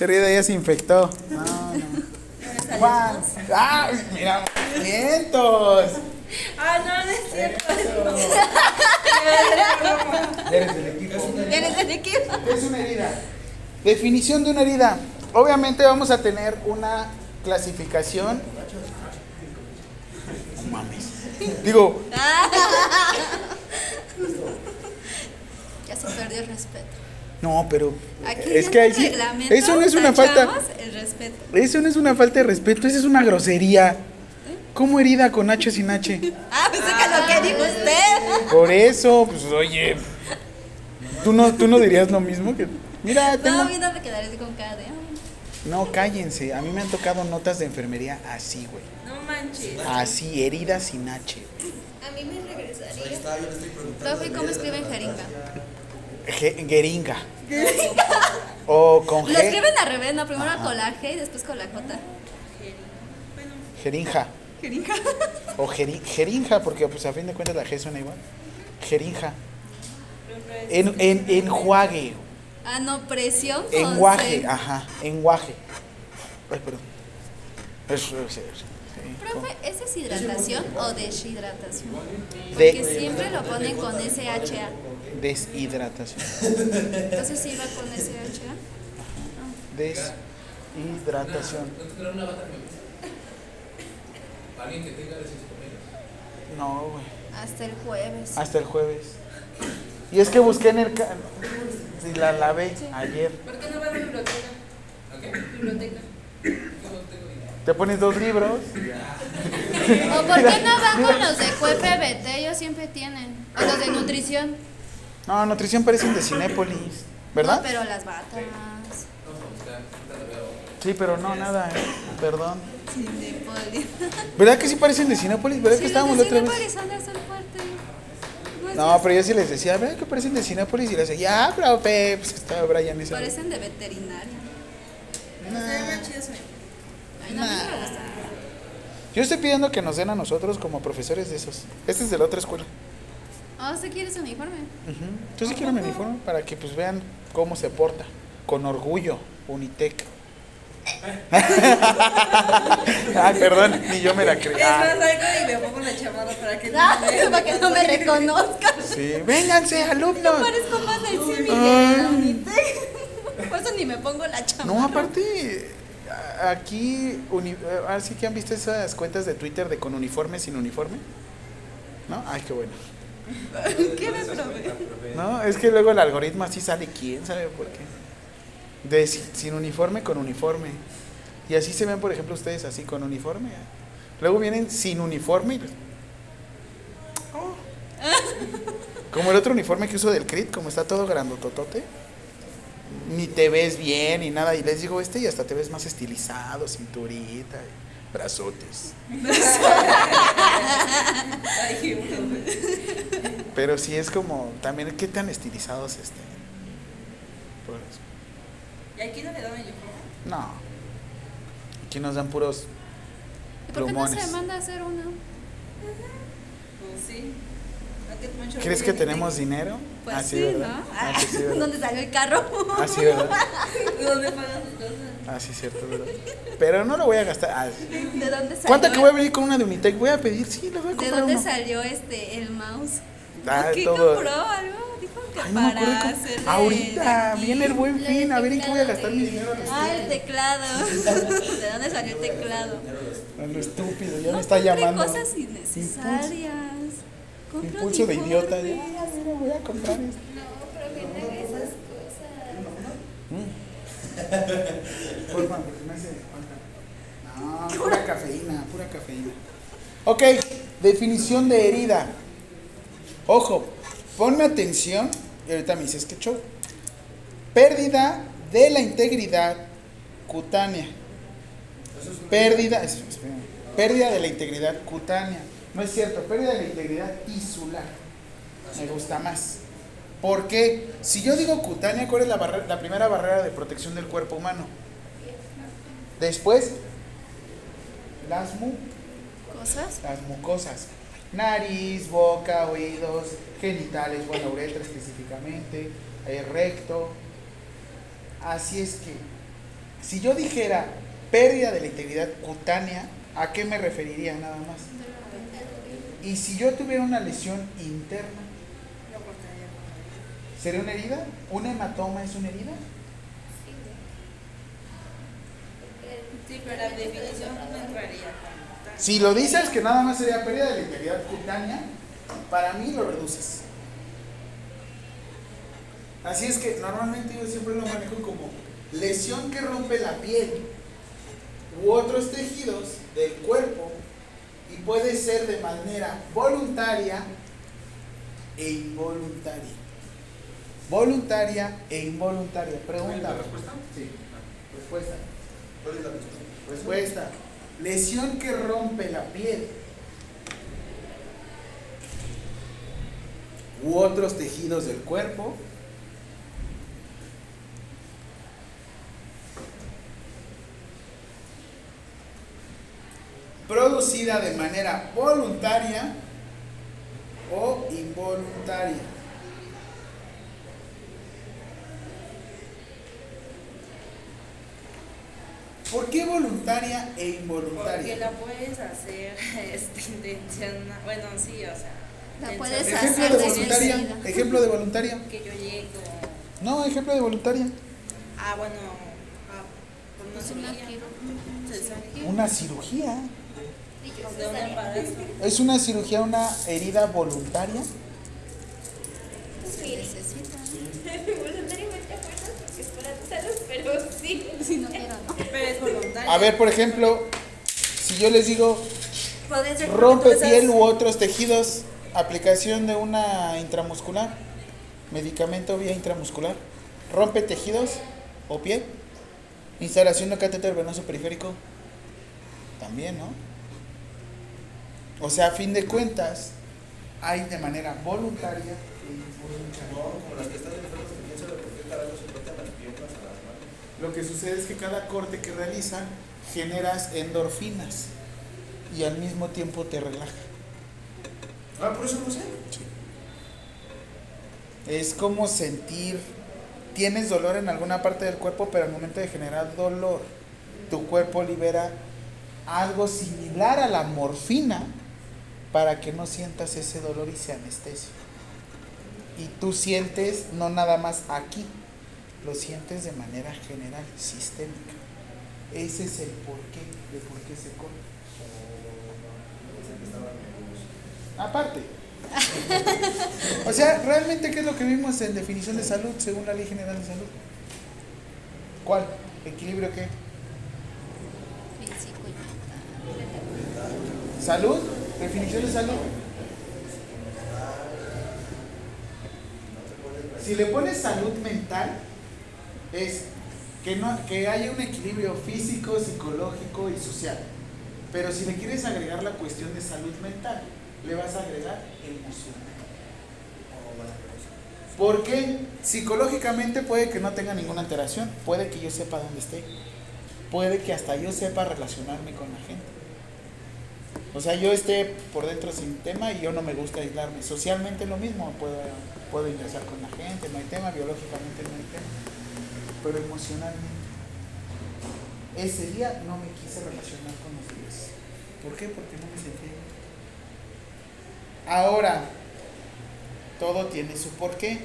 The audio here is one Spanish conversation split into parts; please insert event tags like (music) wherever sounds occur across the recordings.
Herida ya se infectó. No, no. Juan. ¡Ah! Mira, vientos. Ah, no, no es cierto. Eres del equipo. Eres del equipo. ¿Qué es una herida? Definición de una herida. Obviamente vamos a tener una clasificación. No mames. Digo, (laughs) Ya se perdió el respeto. No, pero Aquí es que ahí sí. Eso no es una falta. el respeto. Eso no es una falta de respeto, eso es una grosería. ¿Cómo herida con H sin H? (laughs) Ah, pensé que lo que dijo usted. Por eso, pues oye. ¿Tú no, tú no dirías lo mismo que. Mira, tengo. No, viendo me quedaré con cara de. No, cállense. A mí me han tocado notas de enfermería así, güey. No manches. Así, heridas sin H. A mí me regresaría. Profe, ¿cómo escriben jeringa? Ge- Geringa. O con Lo G. escriben al revés, no, primero con la G y después con la J. Jerinja. Jeringa. O jeri- jerinja, porque pues a fin de cuentas la G suena igual. Jerinja. En, en, enjuague. Ah, no, presión Enguaje, ajá. Enguaje. Ay, perdón. Eso, sí. Profe, ¿es deshidratación o deshidratación? De- Porque siempre lo ponen con SHA. Deshidratación. Entonces sí va con SHA. Deshidratación. No, güey. Hasta el jueves. Hasta el jueves. Y es que busqué en el... ca- Y la lavé ayer. ¿Por qué no va a la biblioteca? Biblioteca. Te pones dos libros. (laughs) ¿O por qué no van con los de QFBT? Ellos siempre tienen. O los de nutrición. No, nutrición parecen de Cinépolis. ¿Verdad? No, pero las batas. Sí, pero no, nada, ¿eh? Perdón. Cinépolis. (laughs) ¿Verdad que sí parecen de Cinépolis? ¿Verdad Sí, que estábamos los la otra vez? Cinépolis de. No, No, pero yo sí les decía, ¿verdad que parecen de Cinépolis? Y les decía, ya, profe, pues estaba Brian ese. Parecen de veterinaria. Eso. Ay, no, a mí no me gusta. Yo estoy pidiendo que nos den a nosotros como profesores de esos. Este es de la otra escuela. Ah, ¿usted quiere su uniforme? Ujú. Yo sí quiero mi uniforme para que pues vean cómo se porta. Con orgullo, Unitec. (laughs) Ay, perdón, ni yo me la creí. Es más, Ah, salgo y me pongo la chamarra para que (laughs) Ah, no me vean. para que no me (laughs) reconozcan. sí, vénganse, alumnos. Parezco más del la Unitec. Por eso ni me pongo la chamarra. No, aparte, aquí, uni- eh, ahora sí que han visto esas cuentas de Twitter de con uniforme, sin uniforme. ¿No? Ay, qué bueno. (laughs) ¿Qué profe? No, es que luego el algoritmo así sale, quién sabe por qué. De si- sin uniforme con uniforme. Y así se ven, por ejemplo, ustedes así con uniforme. Luego vienen sin uniforme. y- Oh. (laughs) Como el otro uniforme que uso del CRIT, como está todo grandototote. Ni te ves bien ni nada. Y les digo, este y hasta te ves más estilizado, cinturita, brazotes. (laughs) Pero sí es como, también, ¿qué tan estilizados este? Por eso. ¿Y aquí no le daban uniforme? No. Aquí nos dan puros ¿Y por qué no plumones. se manda a hacer uno? Pues sí. ¿A qué mucho ¿Crees que tenemos dinero? Pues Ah, sí, ¿verdad? ¿no? Ah, sí, ¿verdad? ¿Dónde salió el carro? Ah, sí, ¿verdad? (laughs) ¿De dónde pagan sus cosas? Ah, sí, cierto, ¿verdad? Pero no lo voy a gastar. Ah, ¿De dónde salió? ¿Cuánto que voy a venir con una de Unitec? Voy a pedir, sí, le voy a ¿De comprar dónde uno. salió este el mouse? Ah, ¿Qué todo. compró? Algo dijo que Ay, no para cómo- hacerle Ahorita viene el buen fin, a ver en qué voy a gastar mi dinero. Ah, el teclado. (laughs) ¿De dónde salió el teclado? A lo estúpido, ya no me está llamando. cosas innecesarias. Compre Impulso de idiota. Ya, ya, mira, voy a comprar esto. No, pero que no haga esas cosas. Por favor, me hace falta. No, (laughs) pura cafeína, pura cafeína. Ok, definición de herida. Ojo, ponme atención. Y ahorita me dices que show. Pérdida de la integridad cutánea. Pérdida, es- pérdida de la integridad cutánea. No es cierto, pérdida de la integridad tisular. Me gusta más. Porque si yo digo cutánea, ¿cuál es la, barre- la primera barrera de protección del cuerpo humano? Después, las, mu- ¿Cosas? las mucosas. Nariz, boca, oídos, genitales, bueno, uretra específicamente, eh, recto. Así es que Si yo dijera pérdida de la integridad cutánea, ¿a qué me referiría nada más? Y si yo tuviera una lesión interna. ¿sería una herida? ¿Un hematoma es una herida? Sí, pero la definición no entraría. Si lo dices que nada más sería pérdida de la integridad cutánea, para mí lo reduces. Así es que normalmente yo siempre lo manejo como lesión que rompe la piel u otros tejidos del cuerpo y puede ser de manera voluntaria e involuntaria. Voluntaria e involuntaria. Pregunta. ¿La respuesta? Sí. Respuesta. ¿Cuál es la respuesta? Respuesta. Lesión que rompe la piel u otros tejidos del cuerpo. Producida de manera voluntaria o involuntaria. ¿Por qué voluntaria e Porque involuntaria? la puedes hacer (laughs) este, intencional. Bueno, sí, o sea. La puedes Ejemplo hacer de de voluntaria. Ejemplo de voluntaria. Que yo llegue como. No, ejemplo de voluntaria. Ah, bueno. ah, por una cirugía. quiro- Cesárea. Una cirugía. De un embarazo. ¿Es una cirugía una herida voluntaria? Se necesita. (laughs) Voluntariamente acuerdas porque es para tu salud, pero sí. Si no quiero, no. Pero es voluntario. A ver, por ejemplo, si yo les digo rompe piel u otros tejidos, aplicación de una intramuscular, medicamento vía intramuscular, rompe tejidos o piel, instalación de catéter venoso periférico, también, ¿no? O sea, a fin de cuentas, hay de manera voluntaria e involuntaria. No, como las que están enfermas que quién sabe por qué carajo se cortan las piernas a las manos. Lo que sucede es que cada corte que realizan generas endorfinas y al mismo tiempo te relaja. Ah, por eso no sé. Es como sentir, tienes dolor en alguna parte del cuerpo, pero al momento de generar dolor, tu cuerpo libera algo similar a la morfina para que no sientas ese dolor y se anestesia. Y tú sientes no nada más aquí, lo sientes de manera general, sistémica. Ese es el porqué de por qué se corta. Aparte. (laughs) o sea, realmente, ¿qué es lo que vimos en definición de salud según la Ley General de Salud? ¿Cuál? ¿Equilibrio qué? Físico y mental. ¿Salud? ¿Definición de salud? Si le pones salud mental, es que, no, que haya un equilibrio físico, psicológico y social. Pero si le quieres agregar la cuestión de salud mental, le vas a agregar emocional. Porque psicológicamente puede que no tenga ninguna alteración, puede que yo sepa dónde esté, puede que hasta yo sepa relacionarme con la gente. O sea, yo esté por dentro sin tema y yo no me gusta aislarme. Socialmente lo mismo, puedo, puedo ingresar con la gente, no hay tema, biológicamente no hay tema. Pero emocionalmente, ese día no me quise relacionar con los demás. ¿Por qué? Porque no me sentí bien. Ahora, todo tiene su porqué.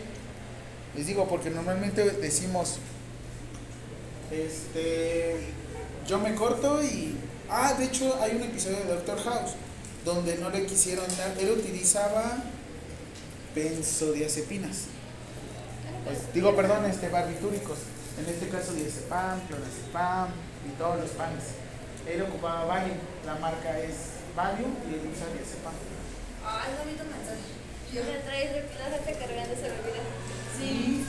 Les digo, porque normalmente decimos, este, yo me corto y, ah, de hecho hay un episodio de Doctor House donde no le quisieron dar, él utilizaba benzodiazepinas. Pues, digo, perdón, este, barbitúricos. En este caso diazepam, clonazepam y todos los panes. Él ocupaba Valium, la marca es Valium y él usa diazepam. Ay, bonito mensaje. Yo me traes relájate cargando ese bebida. Sí.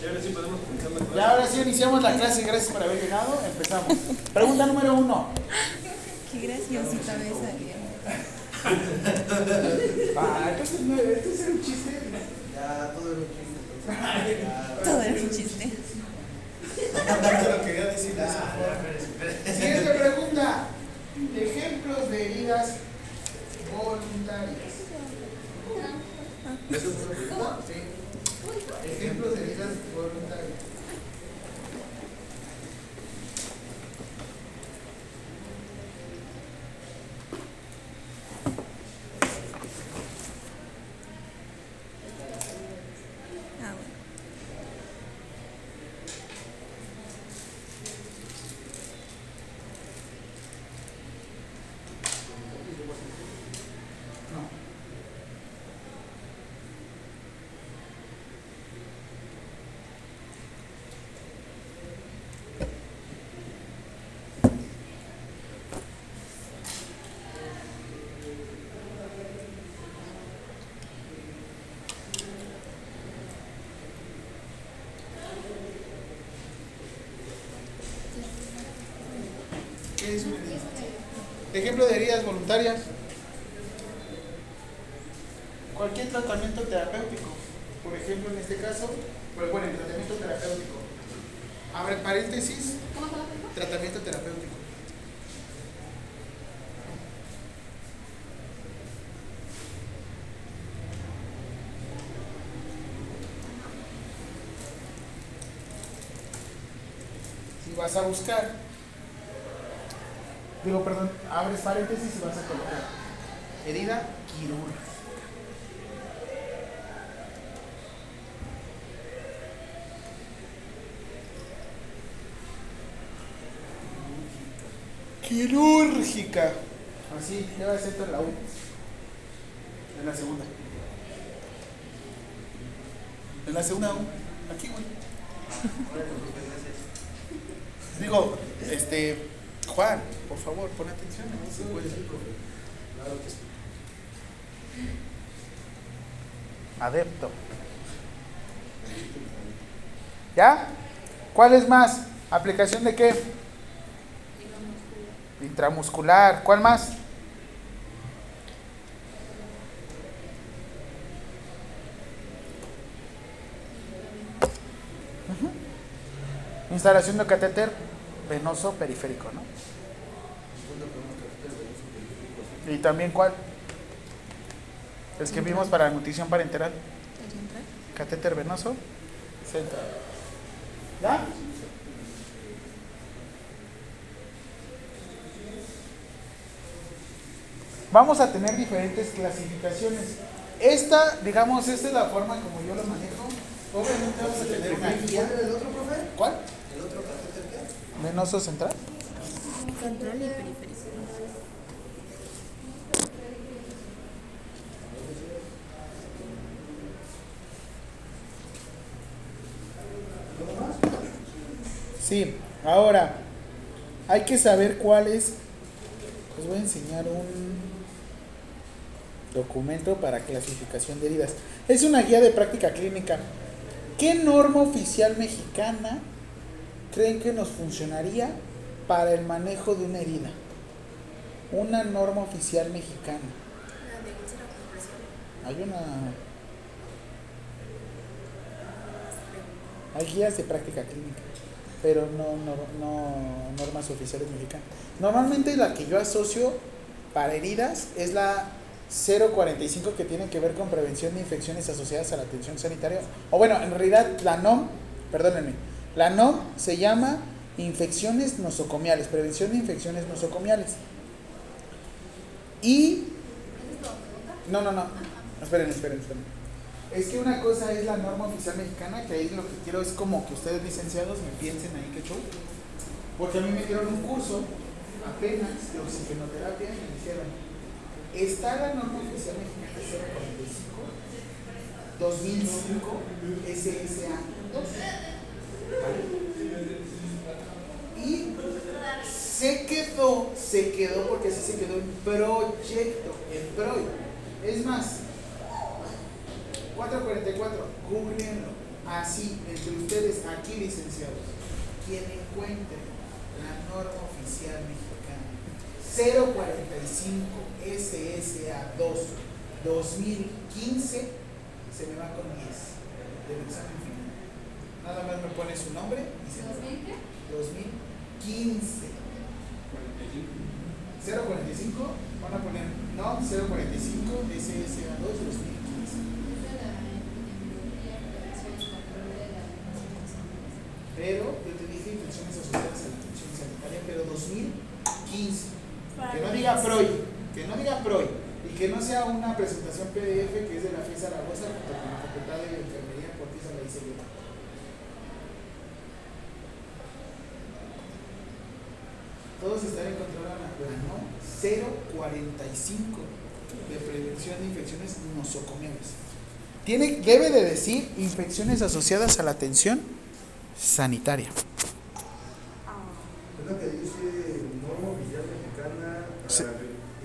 Y ahora sí podemos comenzar la Y ahora sí iniciamos la clase, gracias por haber llegado, empezamos. Pregunta número uno. Qué graciosita me salió. (laughs) Ah, entonces no, esto es un chiste. Ya, todo era un chiste. Todo era un chiste. No lo quería decir. Siguiente pregunta. Ejemplos de heridas voluntarias. ¿Eso es una pregunta? Sí. Ejemplos de heridas voluntarias. ¿Qué es una herida? Ejemplo de heridas voluntarias. Cualquier tratamiento terapéutico. Por ejemplo, en este caso, pues, bueno, el tratamiento terapéutico. Abre paréntesis, tratamiento terapéutico. Si vas a buscar, digo, perdón, abres paréntesis y vas a colocar herida quirúrgica. Quirúrgica. Así, lleva acento en la U. En la segunda. En la segunda U. Aquí, güey. (laughs) Digo, este, Juan, por favor, pon atención. Claro que sí. Adepto. ¿Ya? ¿Cuál es más? ¿Aplicación de qué? Intramuscular. ¿Cuál más? Instalación de catéter venoso periférico, ¿no? ¿Y también cuál? Es que vimos para nutrición parenteral. Catéter venoso central. ¿Ya? Vamos a tener diferentes clasificaciones. Esta, digamos, esta es la forma como yo lo manejo. Obviamente vamos a tener una guía. ¿Cuál era el otro, profe? ¿Cuál? ¿El otro catéter qué? Venoso central. Central y periférico. Sí, ahora hay que saber cuál es. Les voy a enseñar un documento para clasificación de heridas. Es una guía de práctica clínica. ¿Qué norma oficial mexicana creen que nos funcionaría para el manejo de una herida? Una norma oficial mexicana. Hay una. Hay guías de práctica clínica, pero no, no, no normas oficiales mexicanas. Normalmente la que yo asocio para heridas es la 045 que tiene que ver con prevención de infecciones asociadas a la atención sanitaria. O bueno, en realidad la NOM, perdónenme, la NOM se llama infecciones nosocomiales, prevención de infecciones nosocomiales. Y... No, no, no. Esperen, esperen, esperen. Es que una cosa es la norma oficial mexicana, que ahí lo que quiero es como que ustedes licenciados me piensen ahí que show. Porque a mí me dieron un curso apenas de oxigenoterapia y me dijeron, está la norma oficial mexicana 045 2005 SSA 2. Y se quedó, se quedó porque así se quedó en proyecto, en PROY. Es más, 444, googleenlo, así, entre ustedes, aquí licenciados, quien encuentre la norma oficial mexicana 045 SSA 2 2015, se me va con 10 del examen final. Nada más me pone su nombre y se me va. 2015. 045, van a poner no 045 SSA 2 2015. Pero yo te dije infecciones asociadas a la atención sanitaria, pero 2015. Que no diga PROI, que no diga PROI. Y que no sea una presentación PDF que es de la FIA Zaragoza junto con la Facultad de Enfermería porque esa la yo. Todos están encontrando la, la NOM 045 de prevención de infecciones nosocomiales. Tiene, debe de decir infecciones asociadas a la atención sanitaria. Es lo que dice norma oficial mexicana para Sí.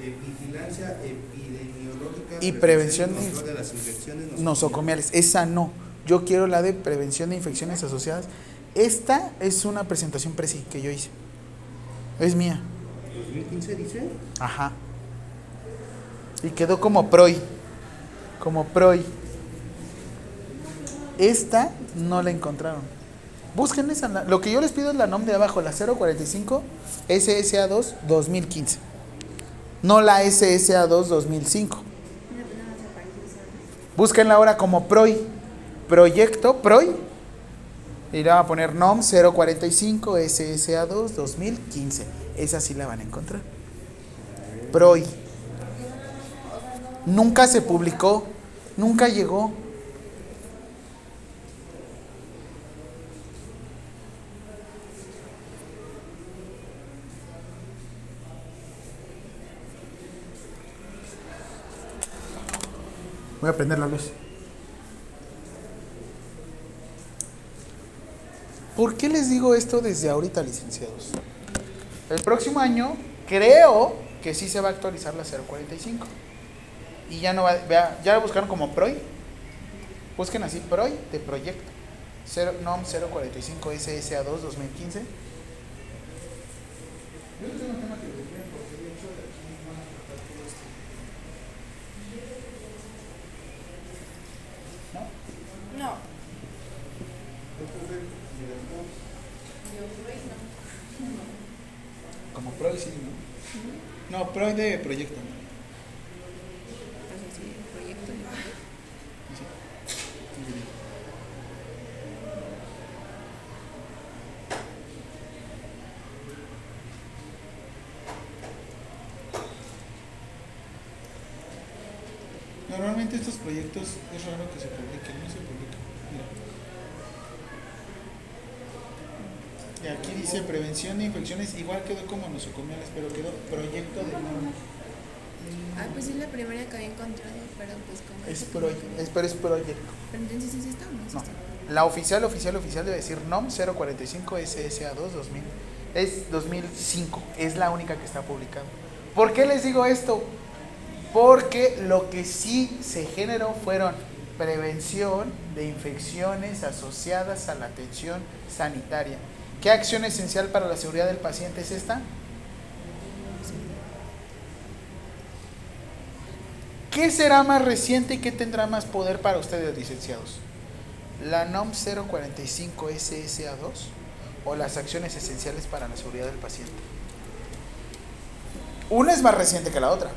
eh, vigilancia epidemiológica Y prevención de las infecciones Nosocomiales. Esa no. Yo quiero la de prevención de infecciones asociadas. Esta es una presentación presi que yo hice. Es mía. 2015 dice. Ajá. Y quedó como PROI. Como PROI. Esta no la encontraron. Busquen esa. Lo que yo les pido es la NOM de abajo, la 045 SSA2 2015. No la SSA2 2005. Búsquenla ahora como PROI. Proyecto PROI. Y le van a poner NOM 045 SSA2 2015. Esa sí la van a encontrar. PROI. Nunca se publicó, nunca llegó. Voy a prender la luz. ¿Por qué les digo esto desde ahorita, licenciados? El próximo año creo que sí se va a actualizar la 045. Y ya no va, ya la buscaron como PROI. Busquen así PROI de proyecto. Cero- NOM 045 SSA2 2015. No. Como PROI sí, ¿no? No, PROI de proyecto. Normalmente estos proyectos es raro que se publiquen, no se publican. Mira. Y aquí dice prevención de infecciones, igual quedó como nosocomiales, pero quedó proyecto de norma. Ah, pues es la primera que había encontrado, pero pues como... Es, dice pro- que- es, pero es proyecto. Pero entonces es esta o no es No. La oficial, oficial, oficial debe decir NOM 045 SSA2 2000. Es 2005. Es la única que está publicada. ¿Por qué les digo esto? Porque lo que sí se generó fueron prevención de infecciones asociadas a la atención sanitaria. ¿Qué acción esencial para la seguridad del paciente es esta? ¿Qué será más reciente y qué tendrá más poder para ustedes, licenciados? ¿La NOM 045 SSA2 o las acciones esenciales para la seguridad del paciente? Una es más reciente que la otra.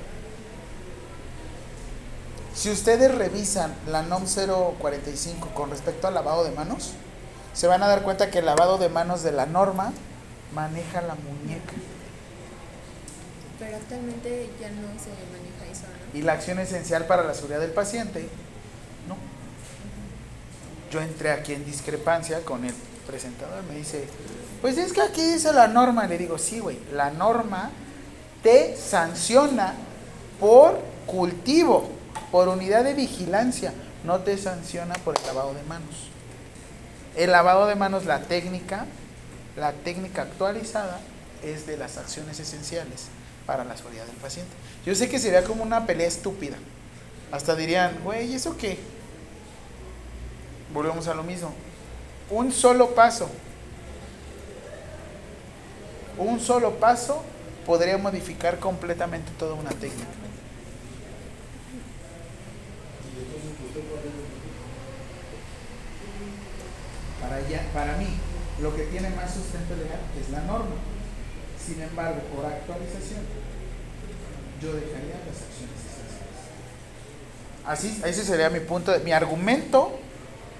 Si ustedes revisan la NOM 045 con respecto al lavado de manos, se van a dar cuenta que el lavado de manos de la norma maneja la muñeca. Pero actualmente ya no se maneja eso, ¿no? Y la acción esencial para la seguridad del paciente, no. Yo entré aquí en discrepancia con el presentador, me dice, pues es que aquí dice la norma. Le digo, sí, güey, la norma te sanciona por cultivo, por unidad de vigilancia, no te sanciona por el lavado de manos. El lavado de manos, la técnica, la técnica actualizada es de las acciones esenciales para la seguridad del paciente. Yo sé que sería como una pelea estúpida. Hasta dirían, güey, ¿eso qué? Volvemos a lo mismo. Un solo paso. Un solo paso podría modificar completamente toda una técnica. Para, para mí, lo que tiene más sustento legal es la norma. Sin embargo, por actualización, yo dejaría las acciones. Así, ese sería mi punto. de- mi argumento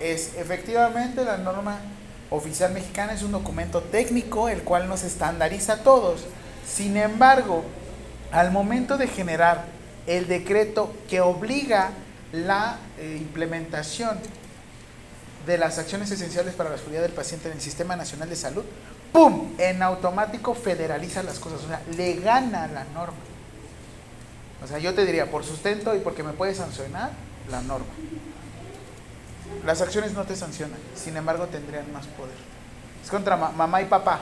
es, efectivamente, la norma oficial mexicana es un documento técnico, el cual nos estandariza a todos. Sin embargo, al momento de generar el decreto que obliga la eh, implementación de las acciones esenciales para la seguridad del paciente en el Sistema Nacional de Salud, ¡pum! En automático federaliza las cosas, o sea, le gana la norma. O sea, yo te diría, por sustento y porque me puede sancionar, la norma. Las acciones no te sancionan, sin embargo tendrían más poder. Es contra ma- mamá y papá.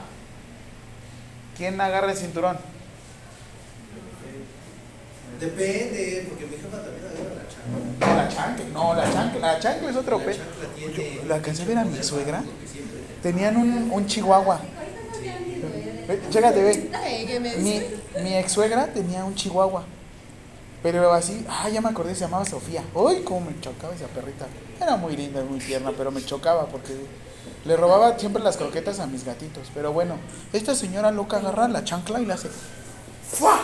¿Quién agarra el cinturón? Depende, porque mi jefa también agarra la chancla. No, la chancla, no, la chancla, la chancla es otro La pe. chancla tiene- Yo- ¿La alcancé a ver a mi suegra? Tenían un, un chihuahua. Ve, Chécate, ve. Ay, ¿qué me Mi, mi ex suegra tenía un chihuahua. Pero así, ah, ya me acordé, se llamaba Sofía. Uy, cómo me chocaba esa perrita. Era muy linda, muy tierna, pero me chocaba porque le robaba siempre las croquetas a mis gatitos. Pero bueno, esta señora loca agarra la chancla y la hace. ¡Fua!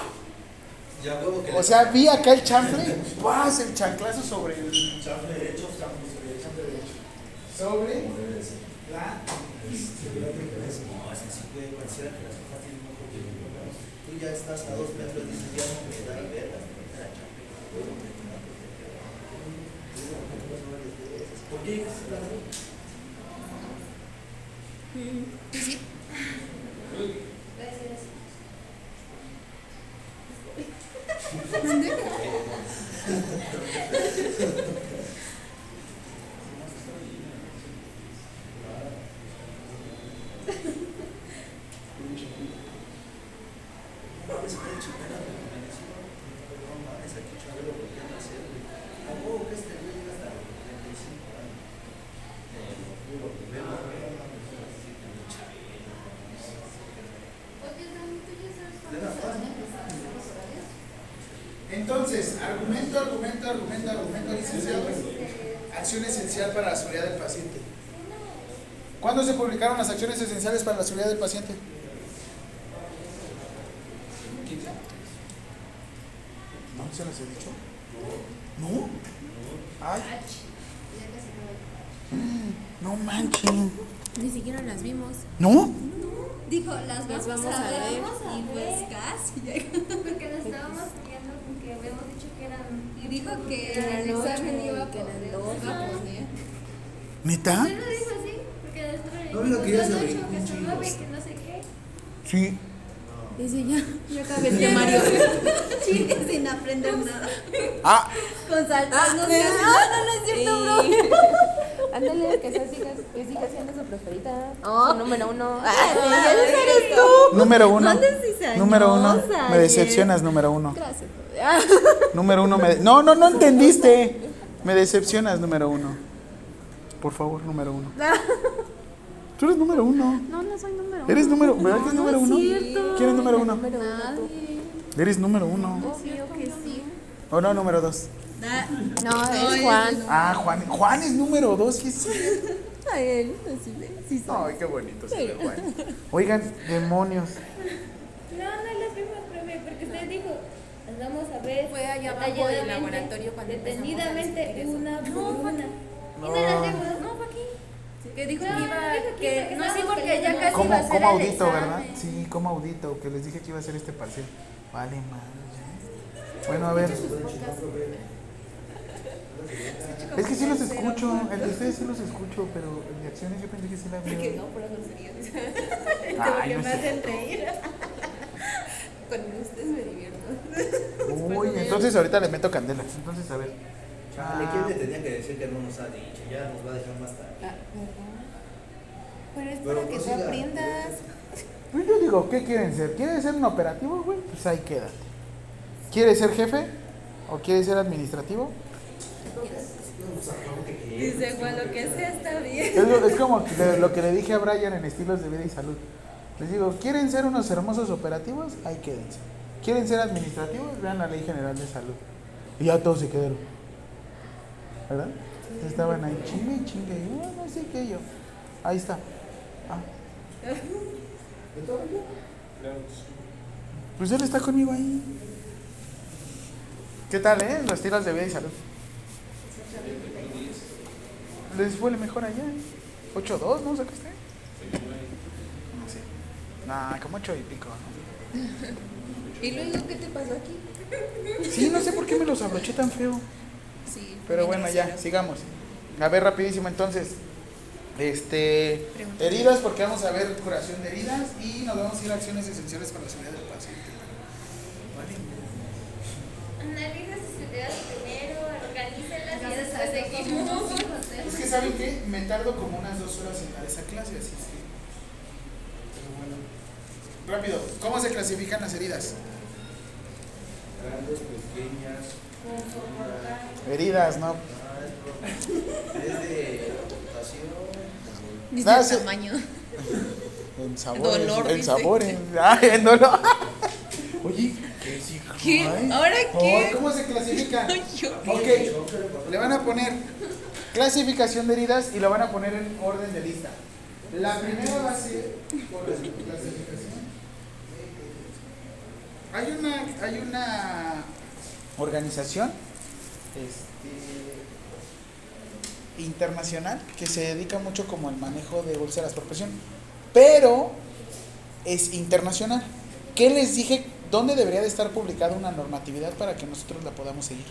Ya huevo que O sea, vi acá el chanfle el chanclazo sobre el. Chanfle derecho, chanfle sobre el chanfle derecho. Sobre la. No, así sí puede parecer que las hojas tienen un poco de Tú ya estás a dos metros, dices, ya no me da la verga. ¿Por qué dices eso? mames, güey, chingada, güey, no mames, aquí Chabelo volvió a nacer, güey. A huevo que este güey llega hasta los 35 años. Eh, lo juro, güey, veo, güey, no mames, así que no, Chabelo, no mames. Le da paz, ¿no? Entonces, argumento, argumento, licenciado. Acción esencial para la seguridad del paciente. ¿Cuándo se publicaron las acciones esenciales para la seguridad del paciente? ¿No se las he dicho? ¿No? Ay, no manchen. Ni siquiera las vimos. ¿No? Dijo, las Las vamos, vamos a ver. vamos a Y pues ver. casi Porque nos estábamos viendo porque habíamos dicho que eran. Y dijo que Que eran el examen ocho, iba a que eran poner. dos, Ajá. iba a poner. ¿Neta? Sí, lo dijo así, porque después No, mira que ya se son brincó ocho, que un son chingo. nueve, que no sé qué. Sí. Dice ya, ya acabé (laughs) sin aprender nada. Ah, Con. Ah, no, no, no, no, no es cierto, bro. (laughs) Ándale, que, sea, siga, que siga siendo su preferida. Su número uno. lo eres tú. número uno. Número uno. Me decepcionas, número uno. Gracias. (laughs) Número uno. Me... No, no, no entendiste. Me decepcionas, número uno. Por favor, número uno. (laughs) Tú eres número uno. No, no soy número uno. ¿Eres número, ¿verdad que es número uno? cierto. ¿Quién es número uno? Tú. Eres número uno. Obvio que sí. ¿O no, número dos? No, es Juan. Ah, Juan. Juan es número dos, (laughs) sí, sí. Ay, él, sí, sí. Ay, qué bonito se ve Juan. (laughs) Oigan, demonios. No, no es la misma profe, porque usted dijo, vamos a ver Fue allá abajo del laboratorio cuando a detenidamente una por una. No las dejo, no, fue aquí. Que dijo No, que iba, que que, porque no, sí, porque ya casi ¿Cómo, iba a el audito, examen. verdad? Sí, ¿cómo audito? Que les dije que iba a hacer este parcial. Vale, madre. Bueno, a ver. Es que sí los escucho. El de ustedes sí los escucho, pero el de acciones yo pensé que sí la Que veo. no, por eso sería. (laughs) Ay, no me hacen reír. Con ustedes me divierto. Uy, entonces ahorita le meto candela. Entonces, a ver. Chale, ¿quién le tenía que decir que no nos ha dicho? Ya nos va a dejar más tarde. Ah, ¿verdad? Pero es Pero para que tú prosiga. aprendas. Pues yo digo, ¿qué quieren ser? ¿Quieren ser un operativo, güey? Pues ahí quédate. ¿Quieres ser jefe? ¿O quieres ser administrativo? Dice, Juan, lo que sea está bien. Es, como le- lo que le dije a Brian en estilos de vida y salud. Les digo, ¿quieren ser unos hermosos operativos? Ahí quédense. ¿Quieren ser administrativos? Vean la Ley General de Salud. Y ya todos se quedaron. ¿Verdad? Estaban ahí chingue y chingue. Y, "Ah, no sé qué yo. Ahí está. Ah. Pues él está conmigo ahí. ¿Qué tal, eh? Los estilos de vida y salud. Les fue mejor allá. 8-2, ¿no? ¿Sacaste? Sé. Nah, como 8 y pico. ¿no? ¿Y luego qué te pasó aquí? Sí, no sé por qué me los abroché tan feo. Sí. Pero bueno, ya, sigamos. A ver, rapidísimo entonces. Este, heridas, porque vamos a ver curación de heridas y nos vamos a ir a acciones esenciales para la seguridad del paciente. Vale. Analiza sus ideas primero, organícelas y después seguimos. Es que, ¿saben qué? Me tardo como unas dos horas en dar esa clase, así es que. Pero bueno. Rápido, ¿cómo se clasifican las heridas? Grandes, pequeñas. Heridas, ¿no? Es de amputación. Dice el tamaño. En. Dolor, en. Ah, en dolor. Oye, ¿qué sí? ¿Qué? Ay. ¿Ahora qué? ¿Cómo se clasifica? (laughs) Ok, le van a poner clasificación de heridas y lo van a poner en orden de lista. La primera va a ser por la clasificación. Hay una, hay una organización este, internacional que se dedica mucho como al manejo de úlceras por presión, pero es internacional. ¿Qué les dije? ¿Dónde debería de estar publicada una normatividad para que nosotros la podamos seguir?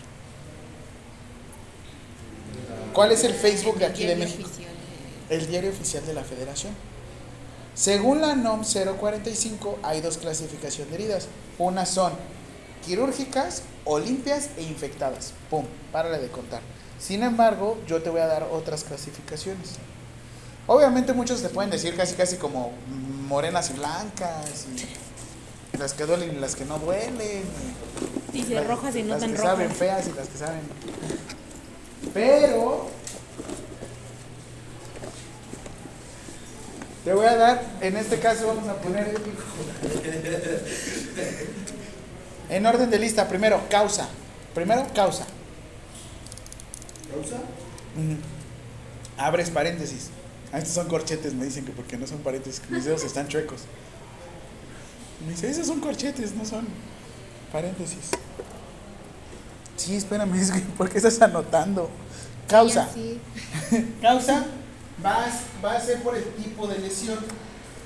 ¿Cuál es el Facebook de aquí de México? El diario oficial de la federación. Según la NOM 045 hay dos clasificaciones de heridas. Unas son quirúrgicas o limpias e infectadas. Pum, párale de contar. Sin embargo, yo te voy a dar otras clasificaciones. Obviamente muchos te pueden decir casi casi como morenas y blancas y las que duelen y las que no duelen. y las- rojas y no las tan que rojas. saben feas y las que saben. Pero te voy a dar, en este caso vamos a poner (laughs) en orden de lista. Primero, causa. Primero, causa. ¿Causa? Abres paréntesis. Ah, estos son corchetes, me dicen que porque no son paréntesis, que mis dedos están chuecos. Me dice, esos son corchetes, no son paréntesis. Sí, espérame, es que, ¿por qué estás anotando? Causa. Sí, (laughs) Causa va a, va a ser por el tipo de lesión.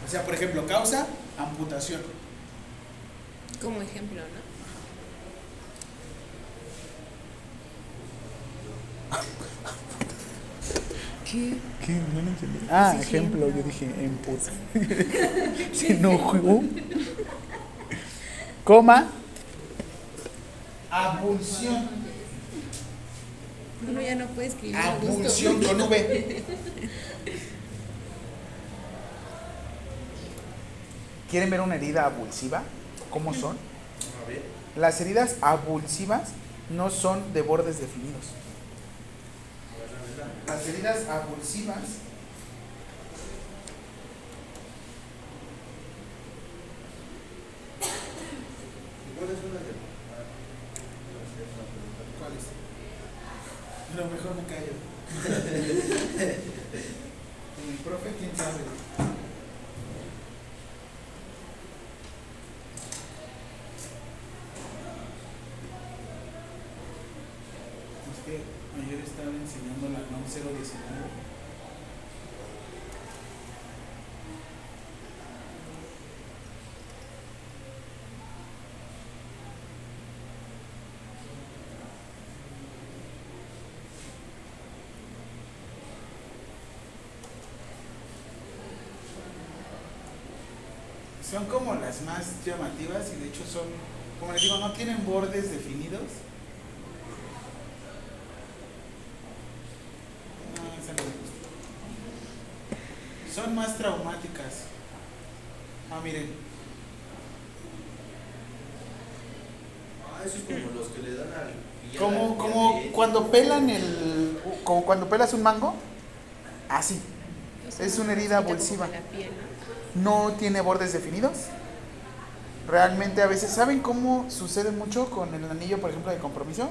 O sea, por ejemplo, causa, amputación. como ejemplo, ¿no? ¿Qué? ¿Qué? No lo entendí. Ah, Sí, ejemplo, yo dije emputa. Se (laughs) enojó. Coma. Abulsión. Uno ya no puede escribir a gusto. Abulsión con V. ¿Quieren ver una herida abulsiva? ¿Cómo son? A ver. Las heridas abulsivas no son de bordes definidos. Las heridas abulsivas ¿Cuál es una de ¿Cuáles? Pero mejor me callo. (laughs) El profe, quién sabe. Es que ayer estaba enseñando la NOM 019. Son como las más llamativas y de hecho son, como les digo, no tienen bordes definidos. No, esa no me gusta. Son más traumáticas. Ah, miren. Ah, eso es como los que le dan al. Como, como cuando pelan el. Como cuando pelas un mango. Así. Es una herida ¿no? no tiene bordes definidos. Realmente a veces, ¿saben cómo sucede mucho con el anillo, por ejemplo, de compromiso?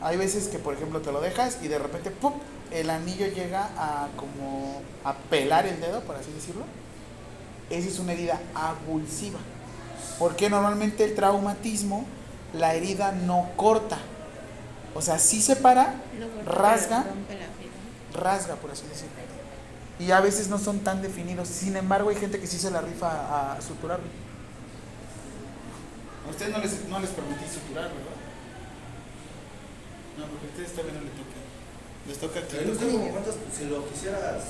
Hay veces que, por ejemplo, te lo dejas y de repente, ¡pum! El anillo llega a como a pelar el dedo, por así decirlo. Esa es una herida abulsiva. Porque normalmente el traumatismo, la herida no corta. O sea, sí se para, No, rasga, rasga, por así decirlo. Y a veces no son tan definidos. Sin embargo, hay gente que sí se la rifa a suturarlo. A ustedes no les, no les permití suturar, ¿verdad? No, porque a ustedes todavía no toca. Les toca Pero aquí. como cuántas, si lo quisieras.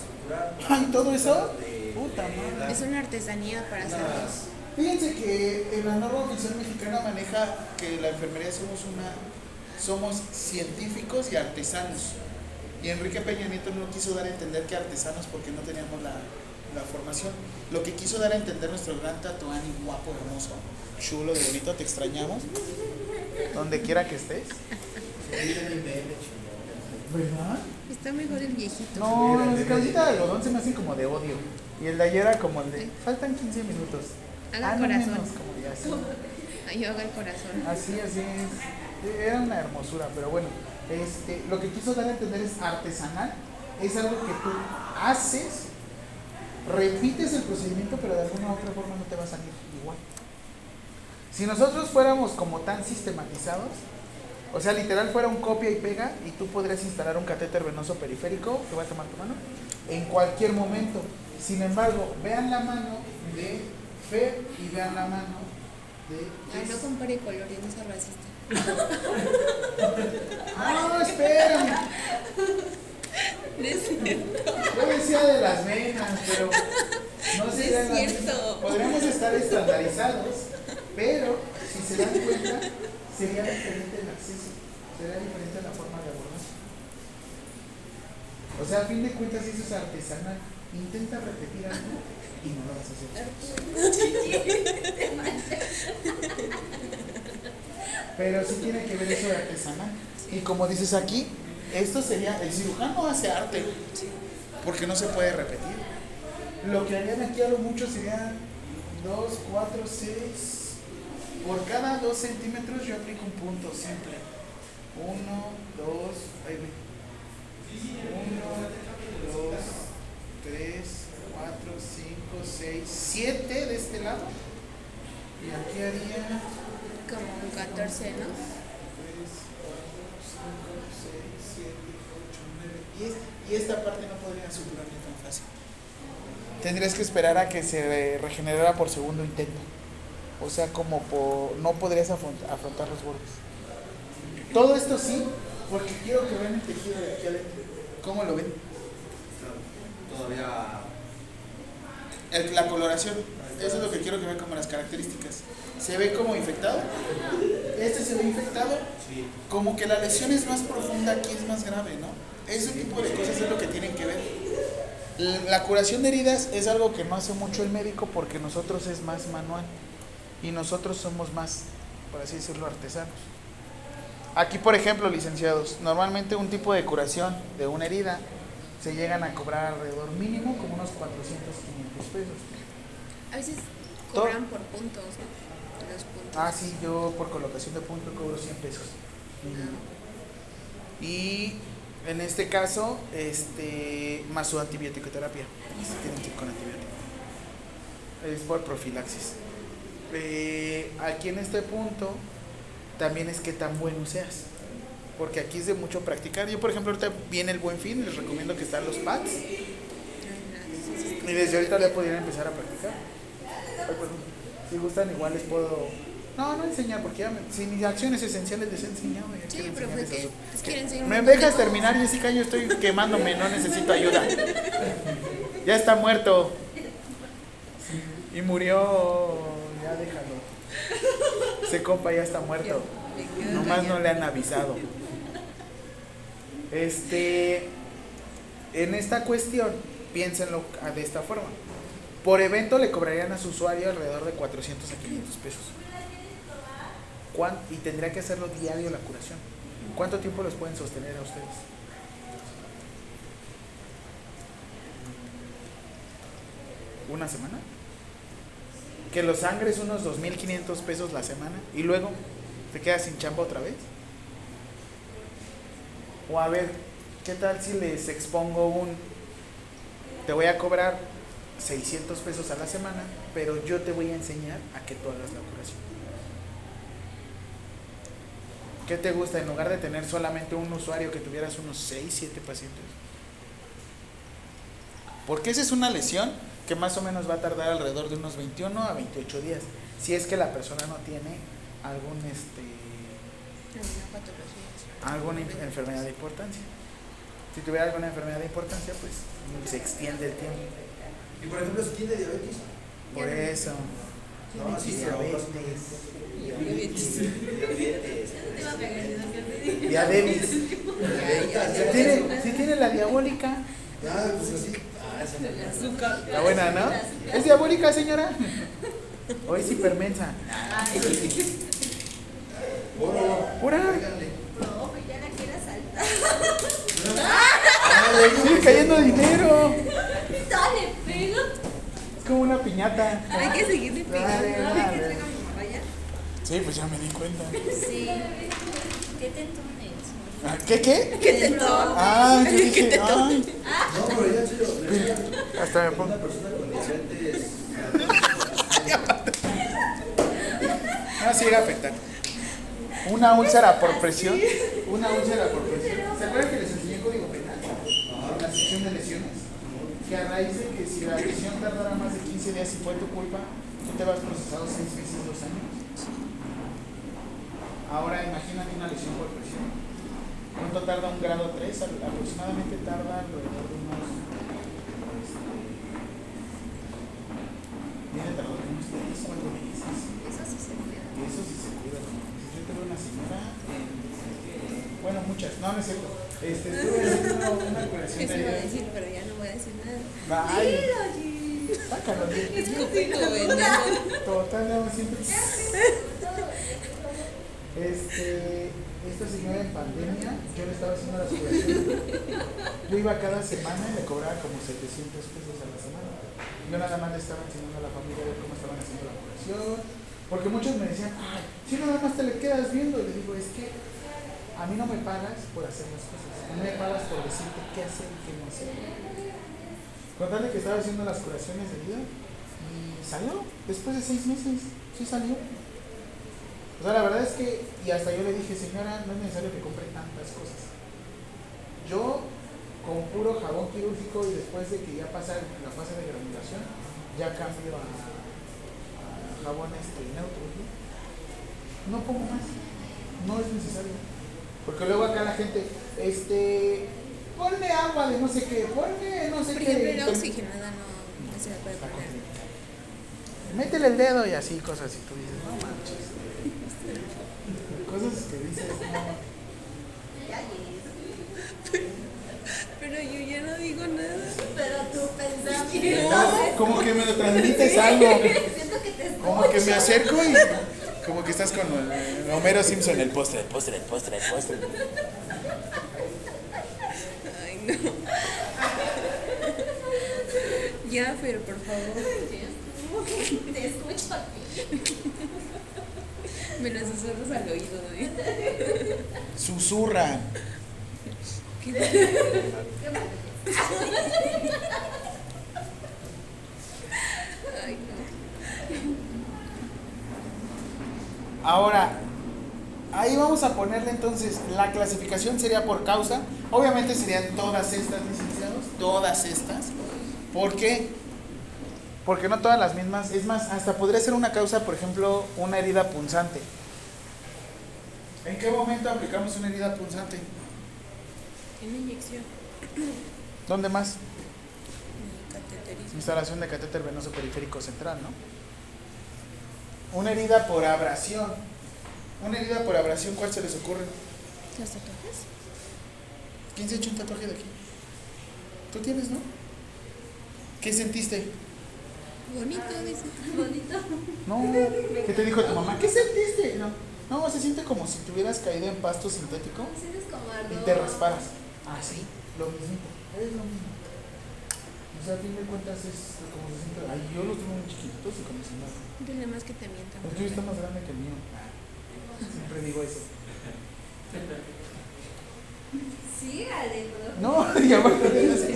Ay, ¿todo eso? de- Puta de madre. Es una artesanía para hacerlos. Fíjense que en la norma oficial mexicana maneja que la enfermería somos una somos científicos y artesanos. Y Enrique Peña Nieto no quiso dar a entender que artesanos porque no teníamos la, la formación. Lo que quiso dar a entender nuestro gran tatuani guapo, hermoso, chulo, de bonito, te extrañamos. Donde quiera que estés. ¿Verdad? Está mejor el viejito. No, las cabecitas de algodón se me hacen como de odio. Y el de ayer era como el de, faltan 15 minutos. Haga Ah, no corazón. menos, como ya (laughs) así. Ay, yo hago el corazón. Así, así es. Era una hermosura, pero bueno, este, lo que quiso dar a entender es artesanal. Es algo que tú haces, repites el procedimiento, pero de alguna u otra forma no te va a salir igual. Si nosotros fuéramos como tan sistematizados, o sea, literal fuera un copia y pega, y tú podrías instalar un catéter venoso periférico, que va a tomar tu mano, en cualquier momento. Sin embargo, vean la mano de Fer y vean la mano de Ay, no compare colores, no sea racista. (laughs) No, espérame. Yo decía de las venas, pero no sé. Venas. Podríamos estar estandarizados, pero si se dan cuenta, sería diferente el acceso, sería diferente la forma de abordar. O sea, a fin de cuentas, eso es artesanal. Intenta repetir algo y no lo vas a hacer. Pero sí tiene que ver eso de artesanal. Y como dices aquí, esto sería, el cirujano hace arte, porque no se puede repetir. Lo que harían aquí a lo mucho sería 2, 4, 6. Por cada 2 centímetros yo aplico un punto simple. 1, 2, ahí ve. 1, 2, 3, 4, 5, 6, 7 de este lado. Y aquí haría Como un 14, ¿no? 10 y esta parte no podría suturarle tan fácil. Tendrías que esperar a que se regenerara por segundo intento. O sea, como por, no podrías afront- afrontar los bordes. Todo esto sí, porque quiero que vean el tejido de aquí adentro. ¿Cómo lo ven? Todavía. El- la coloración. Eso es lo que quiero que vean como las características. ¿Se ve como infectado? Este se ve infectado. Sí. Como que la lesión es más profunda, aquí es más grave, ¿no? Ese tipo de cosas es lo que tienen que ver. La curación de heridas es algo que no hace mucho el médico porque nosotros es más manual y nosotros somos más, por así decirlo, artesanos. Aquí, por ejemplo, licenciados, normalmente un tipo de curación de una herida se llegan a cobrar alrededor mínimo como unos 400, 500 pesos. A veces Todo. cobran por puntos, ¿no? Los puntos. Ah, sí, yo por colocación de punto cobro 100 pesos. Y en este caso, este, más su antibiótico terapia. Si tienen que ir con antibiótico. Es por profilaxis. Eh, aquí en este punto, también es que tan bueno seas. Porque aquí es de mucho practicar. Yo, por ejemplo, ahorita viene el buen fin, les recomiendo que están los pads. Y desde ahorita ya podrían empezar a practicar. Ay. Si gustan, igual les puedo. No, no enseñar, porque ya me, si mis acciones esenciales les he enseñado. ya Sí, pero pues, seguir un ¿Me de dejas cosas. terminar, Jessica? Yo estoy quemándome, no necesito ayuda. Ya está muerto. Y murió. Ya déjalo. Ese compa ya está muerto. Nomás no le han avisado. Este. En esta cuestión, piénsenlo de esta forma. Por evento le cobrarían a su usuario alrededor de 400 a 500 pesos. ¿Cuán- Y tendría que hacerlo diario la curación. ¿Cuánto tiempo los pueden sostener a ustedes? ¿Una semana? Que los sangres unos 2.500 pesos la semana y luego te quedas sin chamba otra vez. O a ver, ¿qué tal si les expongo un... Te voy a cobrar 600 pesos a la semana, pero yo te voy a enseñar a que tú hagas la curación. ¿Qué te gusta? En lugar de tener solamente un usuario, que tuvieras unos 6, 7 pacientes. Porque esa es una lesión que más o menos va a tardar alrededor de unos 21 a 28 días. Si es que la persona no tiene algún este Alguna enfermedad de importancia. Si tuviera alguna enfermedad de importancia, pues se extiende el tiempo. Y por ejemplo, si tiene diabetes. Por eso. No, sí, diabetes. Diabetes. Diabetes. Si tiene, si tiene la diabólica, Ah, pues así. No. la buena, ¿no? ¿Es diabólica, señora? ¿O es hipermensa? Pura. tráiganle. No, ya la quiere saltar. Sigue cayendo dinero. Dale, pega. como una piñata. Hay que seguirle pegando. Sí, pues ya me di cuenta. Sí. ¿Qué tentones? Ah, ¿Qué, qué? ¿Qué te toca? Ah, yo dije, ay. No, pero ya en serio, Hasta me una pongo. persona con diferentes. No, (laughs) sí llega a afectar. Una úlcera por presión. Una úlcera por presión. ¿Se acuerdan que les enseñé código penal? En la sección de lesiones. Que a raíz de que si la lesión tardara más de 15 días y fue tu culpa, tú te vas procesado 6 meses, 2 años. Ahora imagínate una lesión por presión. ¿Cuánto tarda un grado 3? Aproximadamente tarda alrededor de unos. Este, viene tardando unos 3, 4 meses. Eso sí se cuida. Eso sí se cuida. Yo tuve una señora, eh, bueno, muchas, no, no es cierto. Este, estuve haciendo una curación Eso de iba a decir, pero ya no voy a decir nada. Ay, sácalo. Total, siempre. (laughs) Este, esta señora en pandemia, yo le estaba haciendo las curaciones. Yo iba cada semana y le cobraba como 700 pesos a la semana. Yo nada más le estaba enseñando a la familia ver cómo estaban haciendo la curación. Porque muchos me decían, ay, si nada más te le quedas viendo. Y le digo, es que a mí no me pagas por hacer las cosas. A mí me pagas por decirte qué hacer y qué no hacer. Contarle que estaba haciendo las curaciones de vida y salió después de seis meses. Sí salió. O sea, la verdad es que, y hasta yo le dije, señora, no es necesario que compre tantas cosas. Yo, con puro jabón quirúrgico y después de que ya pasa la fase de granulación, ya cambio a, a jabón este, neutro. ¿no? Pongo más. No es necesario. Porque luego acá la gente, este, ponle agua de no sé qué, ponle no sé Por qué. ejemplo, la oxigenada no, no se la puede poner. Métele el dedo y así, cosas y tú dices, no manches. Cosas que dices, no. Pero yo ya no digo nada. Pero tu pensamiento. Como que me lo transmites algo. Siento que te Como que me acerco y como que estás con el- Homero Simpson, el postre, el postre, el postre, el postre. Ay, no. Ya, pero por favor. te escucho a ti. Me lo susurras al oído, ¿eh? Susurra. Ay, no. Ahora, ahí vamos a ponerle entonces, la clasificación sería por causa. Obviamente serían todas estas, licenciados, todas estas. ¿Por qué? Porque no todas las mismas. Es más, hasta podría ser una causa, por ejemplo, una herida punzante. ¿En qué momento aplicamos una herida punzante? Una inyección. ¿Dónde más? Instalación de catéter venoso periférico central, ¿no? Una herida por abrasión. Una herida por abrasión, ¿cuál se les ocurre? ¿Los tatuajes? ¿Quién se ha hecho un tatuaje de aquí? ¿Tú tienes, no? ¿Qué sentiste? Bonito, dice. Bonito. No. ¿Qué te dijo tu mamá? ¿Qué sentiste? No. No, se siente como si te hubieras caído en pasto sintético Sientes como y ardor. te rasparas. Ah, sí. Lo mismo. Es lo mismo. O sea, a fin de cuentas es como se siente. Ay, yo los tengo muy chiquitos y como si nada. Dile más que te mientan. El tuyo está más grande que el mío. Siempre digo eso. Sígale, bro. No, y aparte de eso.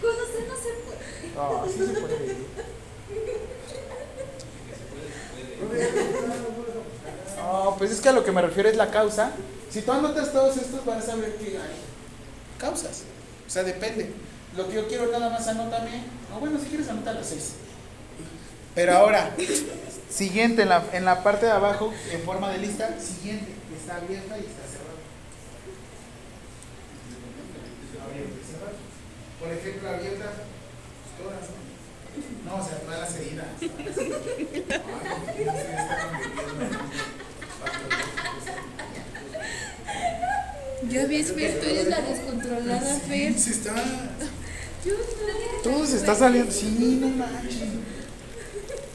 Conocer no se puede. No, sí se puede vivir. (laughs) No, pues es que a lo que me refiero es la causa. Si tú anotas todos estos, vas a ver que hay causas. O sea, depende. Lo que yo quiero nada más anótame. O bueno, si quieres anotar las seis. Pero ahora, siguiente en la, en la parte de abajo, en forma de lista, siguiente, que está abierta y está cerrada. Por ejemplo, abierta, todas, ¿no? O sea, todas las heridas. Ya ves, Fer, tú eres la descontrolada, Fer. se está. Todo se está saliendo. Sí, no manches.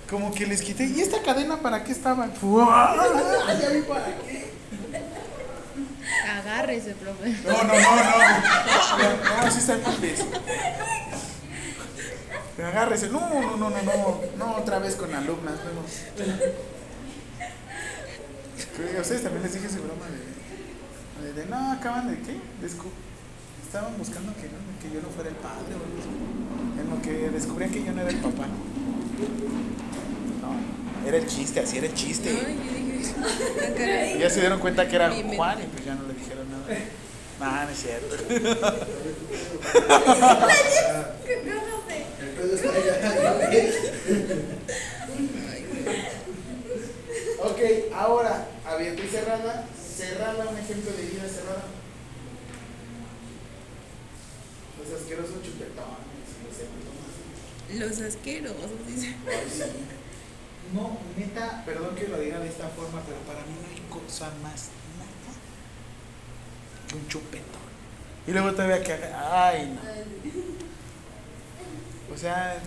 Como que les quité. ¿Y esta cadena para qué estaba? (laughs) Ya vi para qué. Agárrese, profe. No, no, no, no. No, no sí está Agárrese. No, no, no, no, no. No, otra vez con alumnas. Sí, A ustedes también les dije su broma de, de, de, no, acaban de qué? Descu- estaban buscando que, no, que yo no fuera el padre o algo. En lo que descubrían que yo no era el papá. No, era el chiste, así era el chiste. Y (laughs) ya se dieron cuenta que era. Juan y pues ya no le dijeron nada. (laughs) No, no es cierto. El pedo está allá. Ok, ahora, abierta y cerrada. Cerrada, un ejemplo de herida cerrada. Los asquerosos chupetones los asquerosos, dice. No, neta, perdón que lo diga de esta forma, pero para mí no hay cosa más nada que un chupetón. Y luego todavía que ay no. O sea,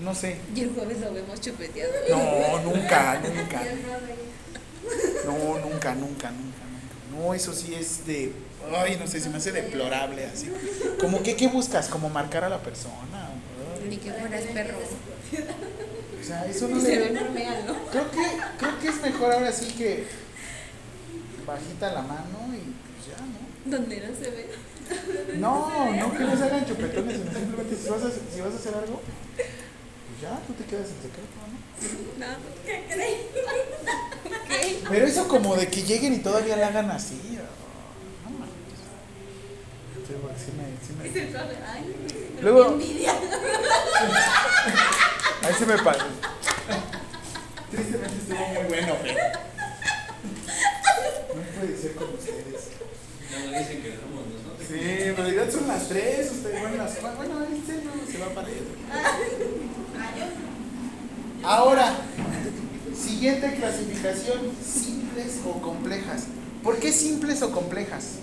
no sé. Y el jueves lo vemos chupeteado. No, nunca, (laughs) nunca. No, nunca, nunca, nunca, nunca. No, eso sí es de, ay, no sé, se me hace deplorable así. Como que, ¿qué buscas? Como marcar a la persona. Ni que fueras perro. O sea, eso no Se ve le... normal, ¿no? Creo que, creo que es mejor ahora sí que bajita la mano y pues ya, ¿no? Donde no se ve. No, no que no se hagan chupetones, sino simplemente si vas a, si vas a hacer algo, pues ya, tú te quedas en secreto, ¿no? No. ¿Qué crees? ¿Qué? Pero eso como de que lleguen y todavía la hagan así, oh, no mames. Sí, me, sí me- Es el profe. Ay, Luego- envidia. Ahí se me pasó. Tristemente estuvo muy bueno, pero. No puede ser como ustedes. Ya no dicen que somos nosotros. Sí, en realidad son las tres, ustedes, bueno, las cuatro, bueno, este no se va para allá. Ahora, siguiente clasificación, simples o complejas. ¿Por qué simples o complejas?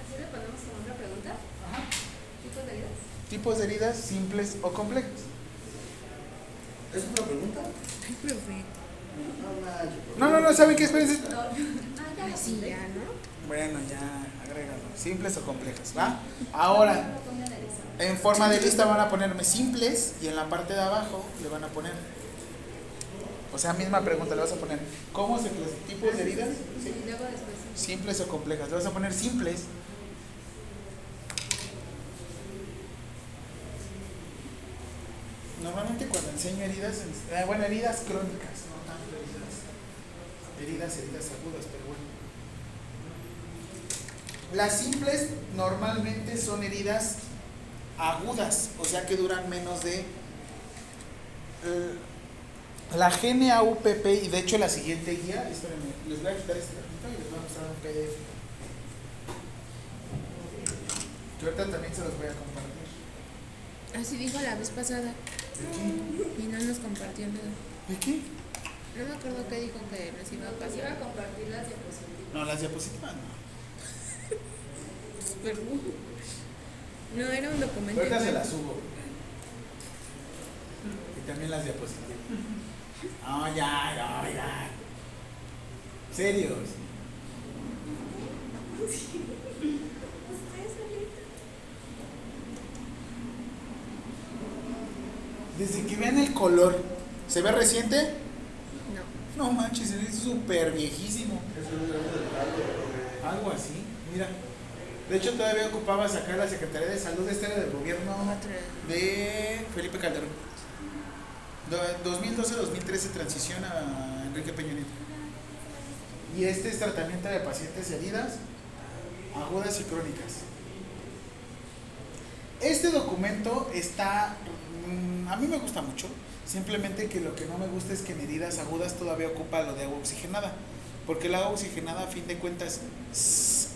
¿Así le ponemos como otra pregunta? ¿Tipos de heridas? Tipos de heridas simples o complejas. ¿Es una pregunta? Ay, profe. No manches, profe. No, no, no, ¿saben qué? Espérense. Ah, ya. ¿no? Bueno, ya, agrégalo. Simples o complejas, ¿va? Ahora, en forma de lista van a ponerme simples y en la parte de abajo le van a poner. O sea, misma pregunta, le vas a poner, ¿cómo se clasifican tipos de heridas? Sí. Y luego después. Simples o complejas. Le vas a poner simples. Normalmente cuando enseño heridas, eh, bueno, heridas crónicas, heridas, heridas agudas, pero bueno. Las simples normalmente son heridas agudas, o sea que duran menos de... eh, la GNAUPP y de hecho la siguiente guía, espérenme, les voy a quitar este y les voy a mostrar un PDF. Yo ahorita también se los voy a compartir. Así dijo la vez pasada. ¿De qué? Y no nos compartió nada. ¿De qué? No me acuerdo qué dijo que nos iba a Pues iba a pasar. compartir las diapositivas. No, las diapositivas no. (laughs) No, era un documento. Ahorita se las subo. Y también las diapositivas. (laughs) No, ya, ya, ya. Serios. (laughs) Desde que vean el color, ¿se ve reciente? No. Manches, ve súper viejísimo. Es algo así, mira. De hecho, todavía ocupaba sacar la Secretaría de Salud, este era del gobierno de Felipe Calderón. Do- 2012-2013 transición a Enrique Peña Nieto. Y este es tratamiento de pacientes heridas agudas y crónicas. Este documento está, mm, a mí me gusta mucho, simplemente que lo que no me gusta es que en heridas agudas todavía ocupa lo de agua oxigenada, porque el agua oxigenada a fin de cuentas,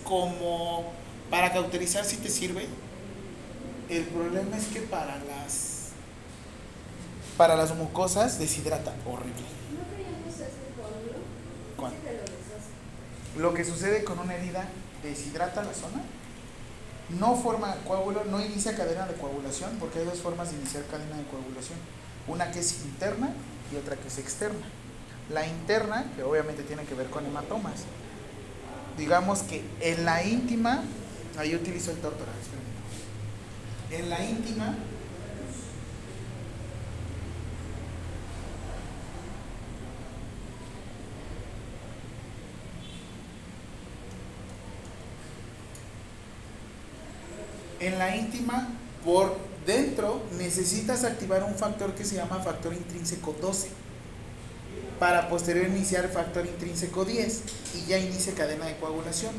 como para cauterizar sí te sirve, el problema es que para las para las mucosas deshidrata horrible. ¿No coágulo? ¿Cuál? Lo que sucede con una herida deshidrata la zona, no forma coágulo, no inicia cadena de coagulación, porque hay dos formas de iniciar cadena de coagulación, una que es interna y otra que es externa. La interna, que obviamente tiene que ver con hematomas. Digamos que en la íntima, ahí utilizo el tórtora. En la íntima, en la íntima, por dentro, necesitas activar un factor que se llama factor intrínseco 12 para posterior iniciar factor intrínseco 10 y ya inicia cadena de coagulación.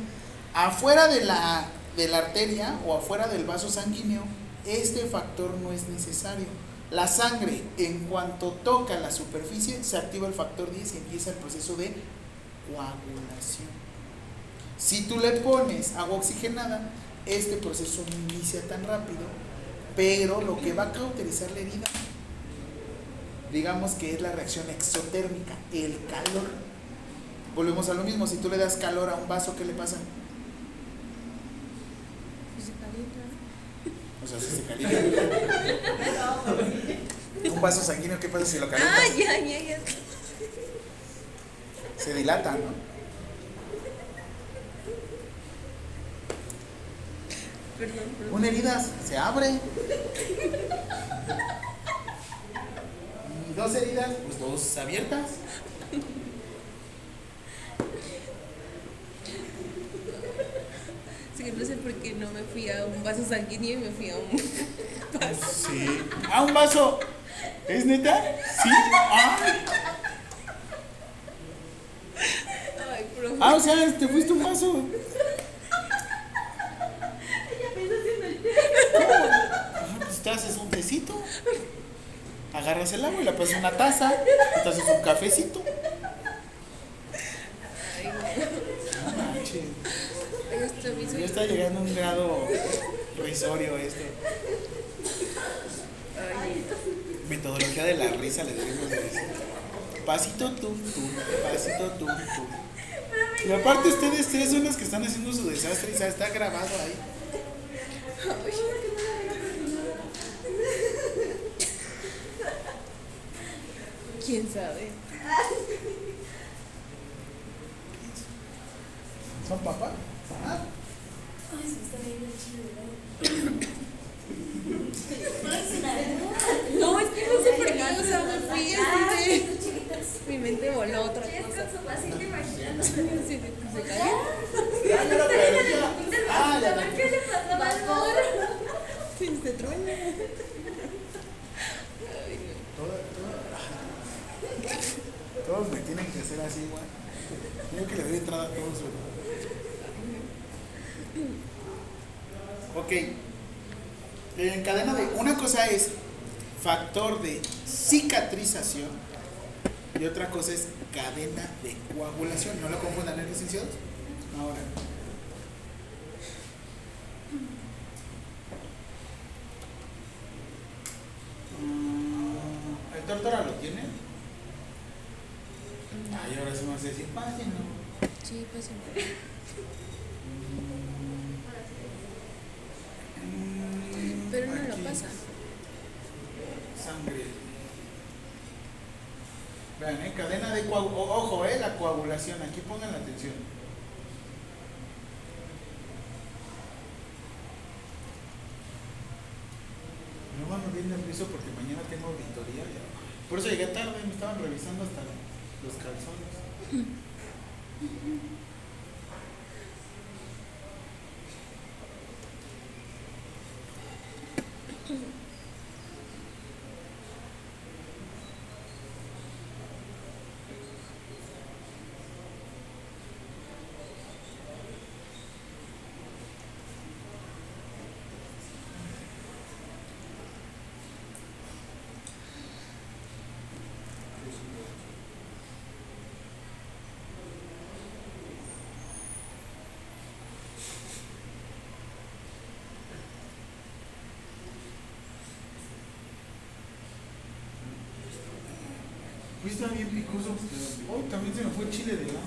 Afuera de la, de la arteria o afuera del vaso sanguíneo, este factor no es necesario. La sangre, en cuanto toca la superficie, se activa el factor 10 y empieza el proceso de coagulación. Si tú le pones agua oxigenada, este proceso no inicia tan rápido, pero lo que va a cauterizar la herida, digamos que es la reacción exotérmica, el calor. Volvemos a lo mismo, si tú le das calor a un vaso, ¿qué le pasa? O sea, si se calienta. Un vaso sanguíneo, ¿qué pasa si lo calientas? Ah, ya, ya, ya. Se dilata, ¿no? Perdón, perdón. Una herida se abre. Y dos heridas, pues dos abiertas. Sí, no sé por qué no me fui a un vaso sanguíneo y me fui a un (laughs) vaso. Sí. Ah, un vaso. ¿Es neta? Sí. Ah, Ay, profe. ah, o sea, te fuiste a un vaso. ¿Cómo? Ah, pues te haces un tecito. Agarras el agua y le pones una taza. y Te haces un cafecito. Ay, Ya está llegando a un grado risorio esto. Metodología de la risa le debemos de decir. Pasito tú, tú, pasito tú, tú. Y aparte ustedes tres son los que están haciendo su desastre y ya está grabado ahí. ¿Quién? No lo confundan, ¿eh, licenciados? Ahora. Mm, ¿El tórtora lo tiene? Ay, ahora sí me a decir, pásenlo. Sí, pues sí. Pero no lo pasa. Sangre. Vean, eh, cadena de coagulación. Ojo, eh, la coagulación. Aquí pongan la atención. No vamos bien porque mañana tengo auditoría. Por eso llegué tarde, me estaban revisando hasta los calzones. (laughs) Uy, está bien picoso. Hoy también se me fue chile de lado.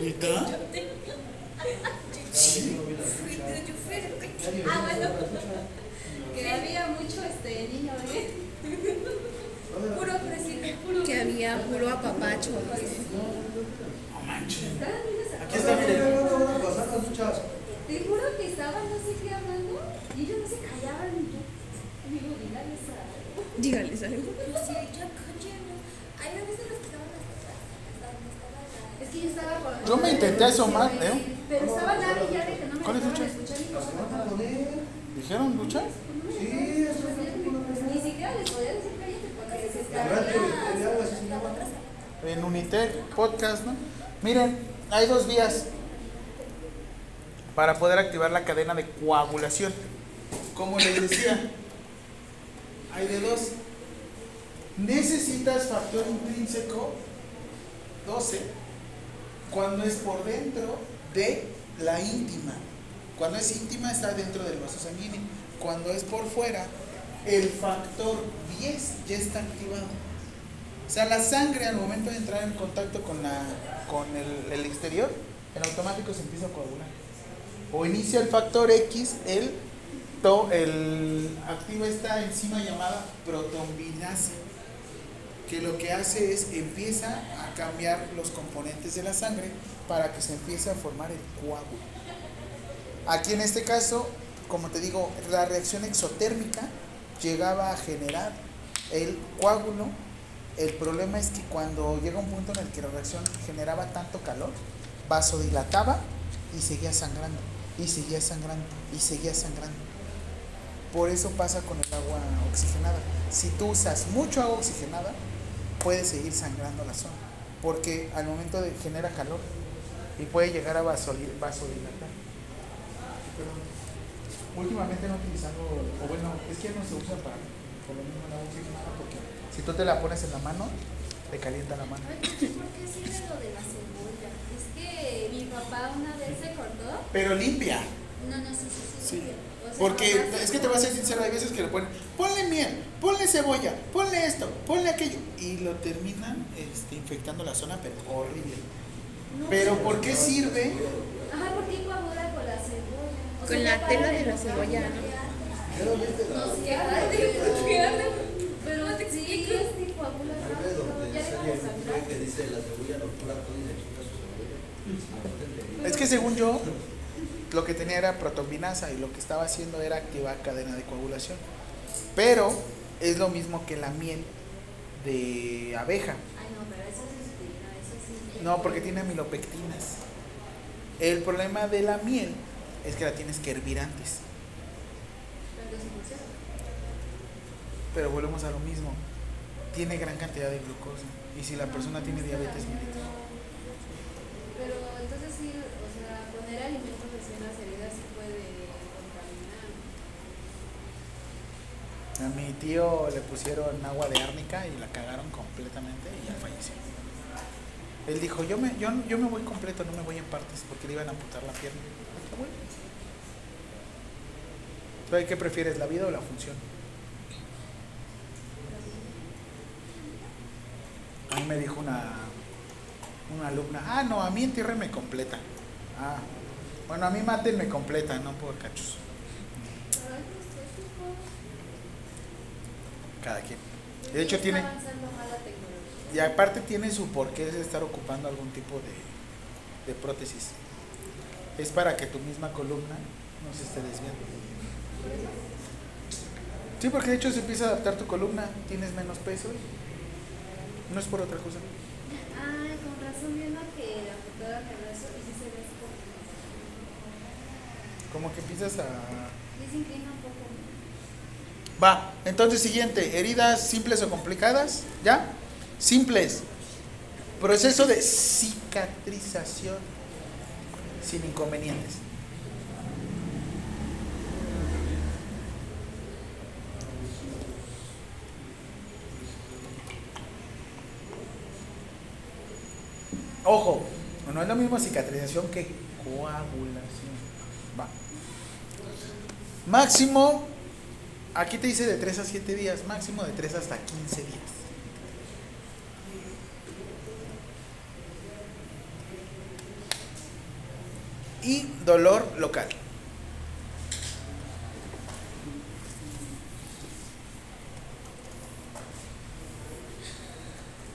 ¿Neta? Ah, bueno. Que había mucho este niño, ¿eh? Puro fresita, había puro apapacho. No manches. Aquí está, miren. Te juro que estaban no sé qué hablando y ellos no se callaban. Digo, dígales yo estaba con. Yo me intenté asomar, ¿eh? Pero estaba nada y ya de que no me ¿Cuál es dejaban lucha Las que van a cosa. poner. ¿Dijeron lucha? Sí, eso es Ni siquiera les podía decir cállate porque se Radio estaban. de algo así se llama. En Unitec Podcast, ¿no? Miren, hay dos vías para poder activar la cadena de coagulación. Como les decía, (coughs) hay de dos. Necesitas factor intrínseco 12 cuando es por dentro de la íntima. Cuando es íntima está dentro del vaso sanguíneo. Cuando es por fuera, el factor 10 ya está activado. O sea, la sangre al momento de entrar en contacto con, la, con el, el exterior, en automático se empieza a coagular. O inicia el factor X, el, to- el activa esta enzima llamada protombinasa, que lo que hace es empieza a cambiar los componentes de la sangre para que se empiece a formar el coágulo. Aquí en este caso, como te digo, la reacción exotérmica llegaba a generar el coágulo. El problema es que cuando llega un punto en el que la reacción generaba tanto calor, vasodilataba y seguía sangrando, y seguía sangrando, y seguía sangrando. Por eso pasa con el agua oxigenada. Si tú usas mucho agua oxigenada, puede seguir sangrando la zona, porque al momento de genera calor y puede llegar a vasodil- vasodilatar. Pero últimamente no utilizando, o bueno, es que no se usa para por lo mismo agua oxigenada, porque si tú te la pones en la mano, te calienta la mano. Ay, ¿por qué sirve lo de la cebolla? Es que mi papá una vez se cortó. Pero limpia. No, no, sí, sí, sí. Sí. O sea, Porque es que te voy a ser sincero, hay veces que le ponen, ponle miel, ponle cebolla, ponle esto, ponle aquello. Y lo terminan este, infectando la zona, pero horrible. No, Pero. ¿por qué sirve? Ajá, ¿por qué coagula con la cebolla? O Con sea, la ya tela de la cebolla. ¿no? La. No, Es que según yo, lo que tenía era protombinasa y lo que estaba haciendo era activar cadena de coagulación. Pero es lo mismo que la miel de abeja. No, porque tiene amilopectinas. El problema de la miel es que la tienes que hervir antes. Pero volvemos a lo mismo. Tiene gran cantidad de glucosa. Y si la persona tiene diabetes mellitus. Pero entonces sí, o sea, poner alimentos recién heridas sí puede contaminar. A mi tío le pusieron agua de árnica y la cagaron completamente y ya falleció. Él dijo, yo me, yo, yo me voy completo, no me voy en partes, porque le iban a amputar la pierna. Bueno. ¿Tú qué prefieres, la vida o la función? A mí me dijo una, una alumna, ah, no, a mí entiérrenme completa. Ah, bueno, a mí mátenme completa, no por cachos. Es. Cada quien. De hecho, tiene... Y aparte tiene su porqué de estar ocupando algún tipo de, de prótesis. Es para que tu misma columna no se esté desviando. Sí, porque de hecho se empieza a adaptar tu columna, tienes menos peso. y No es por otra cosa. Ay, con razón viendo que la computadora me lo eso y sí se ve como. Como que empiezas a... Un poco. Va, entonces siguiente, heridas simples o complicadas, ¿ya? Simples. Proceso de cicatrización sin inconvenientes. Ojo, no es lo mismo cicatrización que coagulación. Va. Máximo Aquí te dice de 3 a 7 días, máximo de 3 hasta 15 días. y dolor local.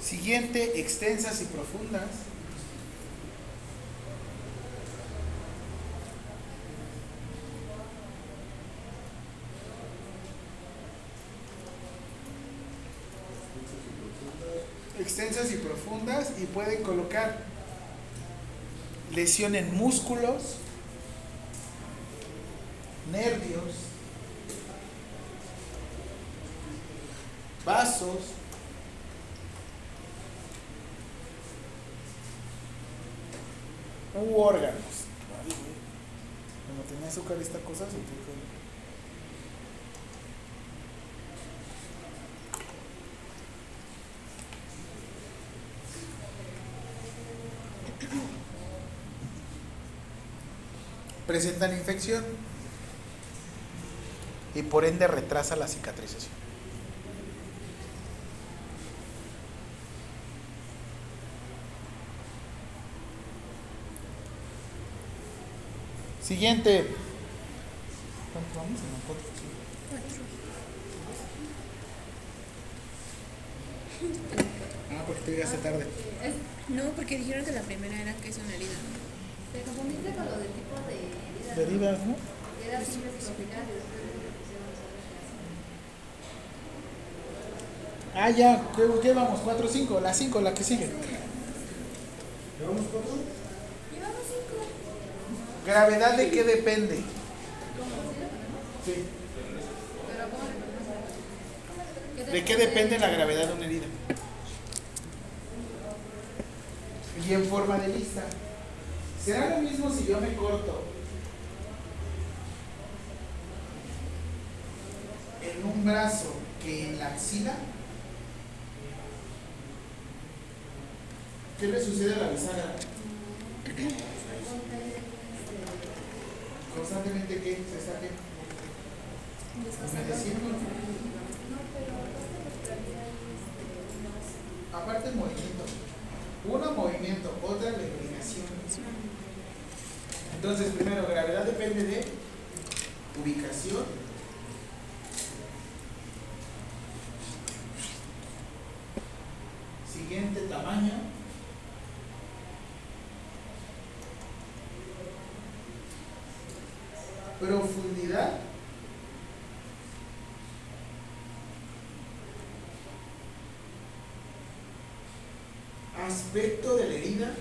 Siguiente, extensas y profundas. Extensas y profundas y pueden colocar lesión en músculos, nervios, vasos, u órganos. Ay, güey. Como tenía azúcar esta cosa, se te fue. Presentan infección y por ende retrasa la cicatrización. Siguiente. ¿Cuánto vamos en la foto? Ah, porque te llegaste tarde. No, porque dijeron que la primera era que es una herida. Te confundiste con lo del tipo de. Derivas, ¿no? Era simple psicofilia y después le pusieron solo Ah, ya. ¿Qué, qué vamos? ¿4 o 5? La 5, la que sigue. ¿Llevamos cuatro? ¿Gravedad de qué depende? Sí. ¿De qué depende la gravedad de una herida? Y en forma de lista. ¿Será lo mismo si yo me corto en un brazo que en la axila? ¿Qué le sucede a la bisagra? Constantemente qué? ¿Se está qué? Humedeciendo. Aparte el movimiento. Uno movimiento, otra declinación. Entonces, primero, gravedad depende de ubicación. Siguiente, tamaño. Profundidad. Aspecto de la herida.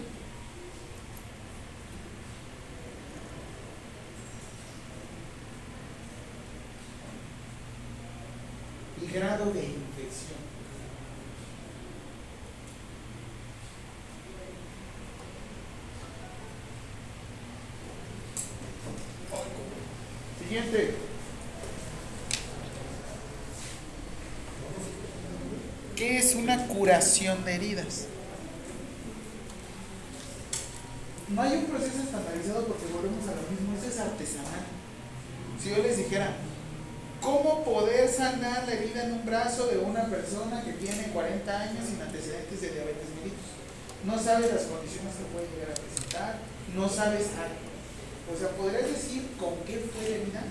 Y grado de infección. Siguiente. ¿Qué es una curación de heridas? No hay un proceso estandarizado porque volvemos a lo mismo, eso es artesanal. Si yo les dijera, ¿cómo poder sanar la herida en un brazo de una persona que tiene 40 años sin antecedentes de diabetes mellitus? No sabes las condiciones que puede llegar a presentar, no sabes algo. O sea, podrías decir con qué fue la herida,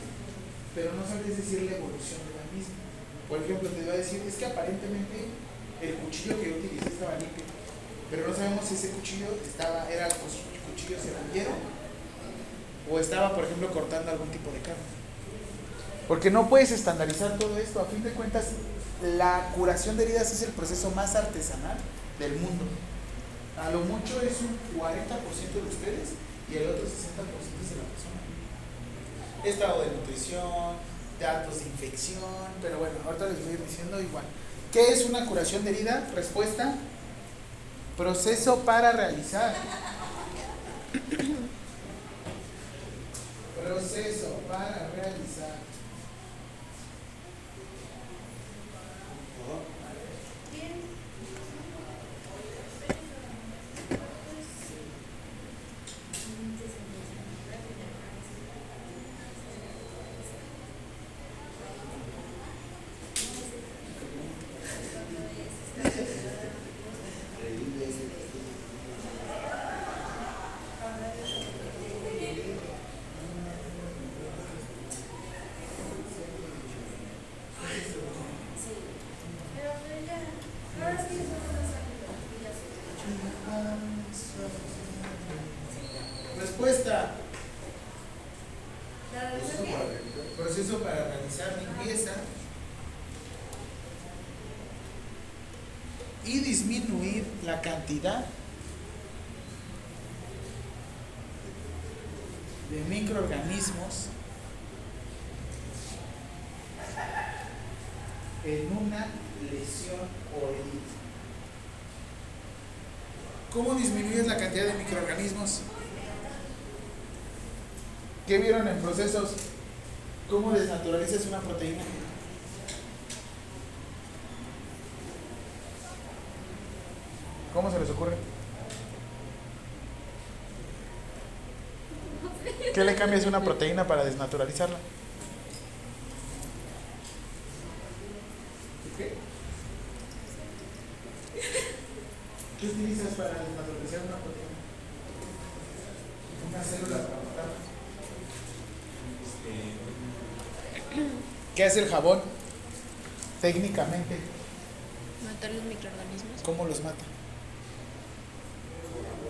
pero no sabes decir la evolución de la misma. Por ejemplo, te voy a decir, es que aparentemente cuchillo que yo utilicé estaba limpio, pero no sabemos si ese cuchillo estaba, era pues, cuchillo cerrillero o estaba, por ejemplo, cortando algún tipo de carne. Porque no puedes estandarizar todo esto. A fin de cuentas, la curación de heridas es el proceso más artesanal del mundo. A lo mucho es un 40% de ustedes y el otro 60% es de la persona. Estado de nutrición, datos de infección, pero bueno, ahorita les voy a ir diciendo igual. ¿Qué es una curación de herida? Respuesta. Proceso para realizar. (coughs) Proceso para realizar. Microorganismos en una lesión o herida. ¿Cómo disminuyes la cantidad de microorganismos? ¿Qué vieron en procesos? ¿Cómo desnaturalizas una proteína? ¿Cómo se les ocurre? ¿Qué le cambias a una proteína para desnaturalizarla? ¿Qué? ¿Qué utilizas para desnaturalizar una proteína? Una célula para matarla. ¿Qué hace el jabón? Técnicamente, Matar los microorganismos. ¿cómo los mata?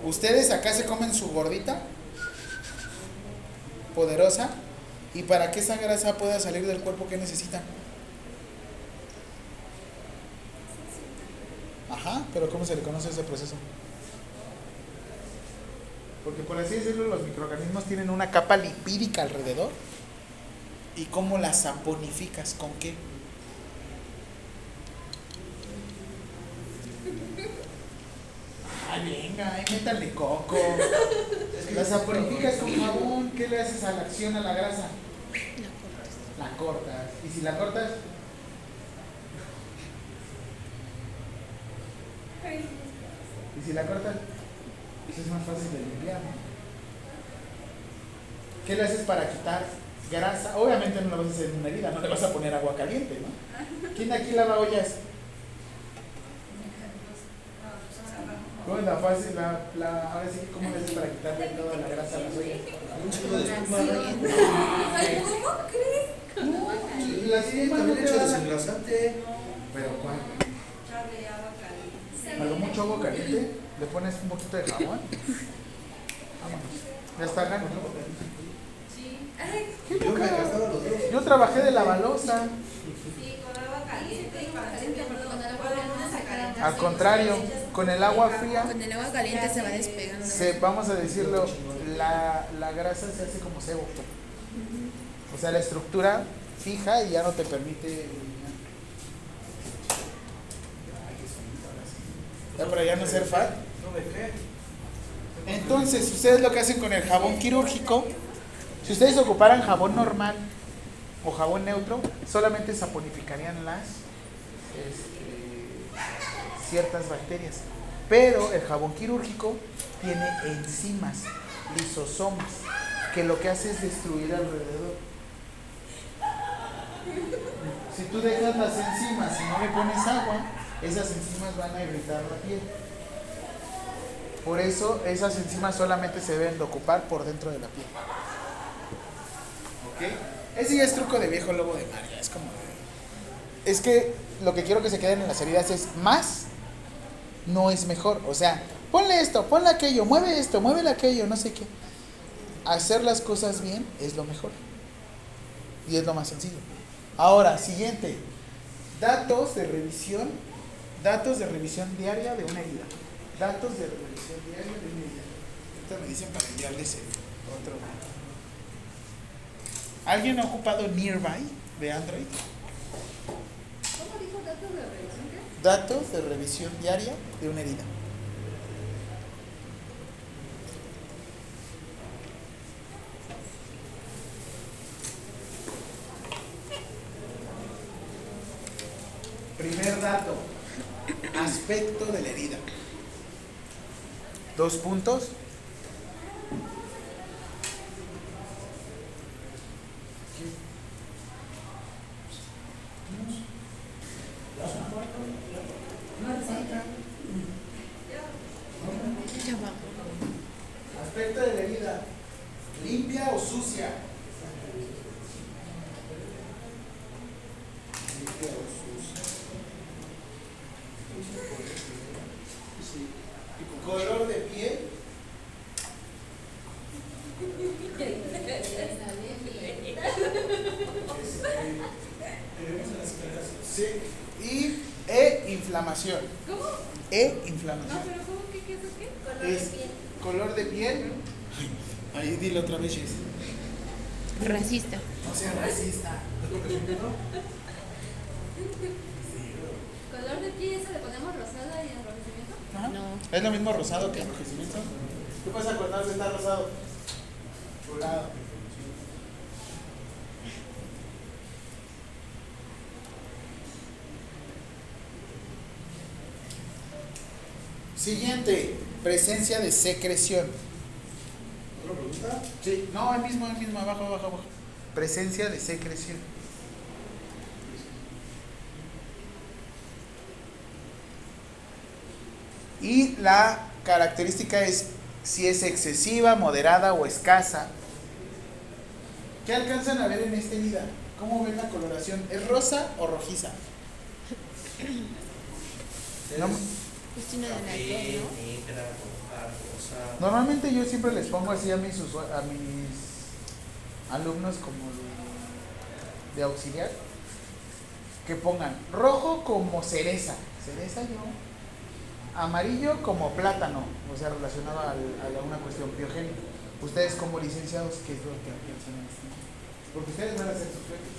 ¿Ustedes acá se comen su gordita? Poderosa. ¿Y para que esa grasa pueda salir del cuerpo, qué necesitan? Ajá, pero ¿cómo se le conoce ese proceso? Porque por así decirlo, los microorganismos tienen una capa lipídica alrededor. ¿Y cómo la saponificas? ¿Con qué? Ay, venga, ay, métale coco. La saponificas con jabón. ¿Qué le haces a la acción a la grasa? La cortas. ¿Y si la cortas? ¿Y si la cortas? Pues es más fácil de limpiar. ¿no? ¿Qué le haces para quitar grasa? Obviamente no la vas a hacer en una herida, no le vas a poner agua caliente, ¿no? ¿Quién de aquí lava ollas? ¿Cómo es la fácil, la, la, ahora sí, ¿cómo le haces para quitarle toda la grasa a las ollas? ¿cómo crees? Sí, La no también echa a desengrasante. Pero ¿cuál? Caliente. Algo mucho agua caliente, le pones un poquito de jabón. Vámonos. Ya está. Sí. Ay, Yo me los. Yo trabajé de la balosa. sí, con agua caliente y para Al contrario, con el agua fría, Con el agua caliente se va despegando. se, vamos a decirlo, la, la grasa se hace como cebo. O sea, la estructura fija y ya no te permite eliminar. Ya para ya no ser fat. Entonces, ustedes lo que hacen con el jabón quirúrgico, si ustedes ocuparan jabón normal o jabón neutro, solamente saponificarían las este, ciertas bacterias. Pero el jabón quirúrgico tiene enzimas, lisosomas, que lo que hace es destruir alrededor. Si tú dejas las enzimas y no le pones agua, esas enzimas van a irritar la piel. Por eso esas enzimas solamente se deben de ocupar por dentro de la piel. ¿Ok? Ese ya es truco de viejo lobo de mar, es como Es que lo que quiero que se queden en las heridas es más, no es mejor. O sea, ponle esto, ponle aquello, mueve esto, mueve aquello, no sé qué. Hacer las cosas bien es lo mejor. Y es lo más sencillo. Ahora, siguiente. Datos de revisión. Datos de revisión diaria de una herida. Datos de revisión diaria de una herida. Ahorita me dicen para enviarles el otro. ¿Alguien ha ocupado Nearby de Android? ¿Cómo dijo datos de revisión? Datos de revisión diaria de una herida. Primer dato. Aspecto de la herida. Dos puntos. Ya va. Aspecto de la herida. ¿Limpia o sucia? Limpia o sucia. Color de piel. inflamación. E inflamación. pero ¿cómo que qué es eso qué? Color Es de piel. color de piel. Ahí dilo otra vez, Jess. Racista. No sea racista. Color de piel, eso le ponemos rosada y enrojecimiento. Ajá. No. Es lo mismo rosado que enrojecimiento. ¿Qué pasa cuando algo está rosado? Rosado. Siguiente, presencia de secreción. ¿Otra pregunta? Sí, no, el mismo, el mismo, abajo, abajo, abajo. Presencia de secreción. Y la característica es si es excesiva, moderada o escasa. ¿Qué alcanzan a ver en esta herida? ¿Cómo ven la coloración? ¿Es rosa o rojiza? No, De ¿no? negra, roja, rosa. Normalmente yo siempre les pongo así a mis, a mis alumnos como de auxiliar que pongan rojo como cereza, cereza yo, amarillo como plátano, o sea, relacionado al- a, la- una cuestión biogénica. Ustedes como licenciados, ¿qué es lo que piensan en esto? Porque ustedes van a hacer sus sueños.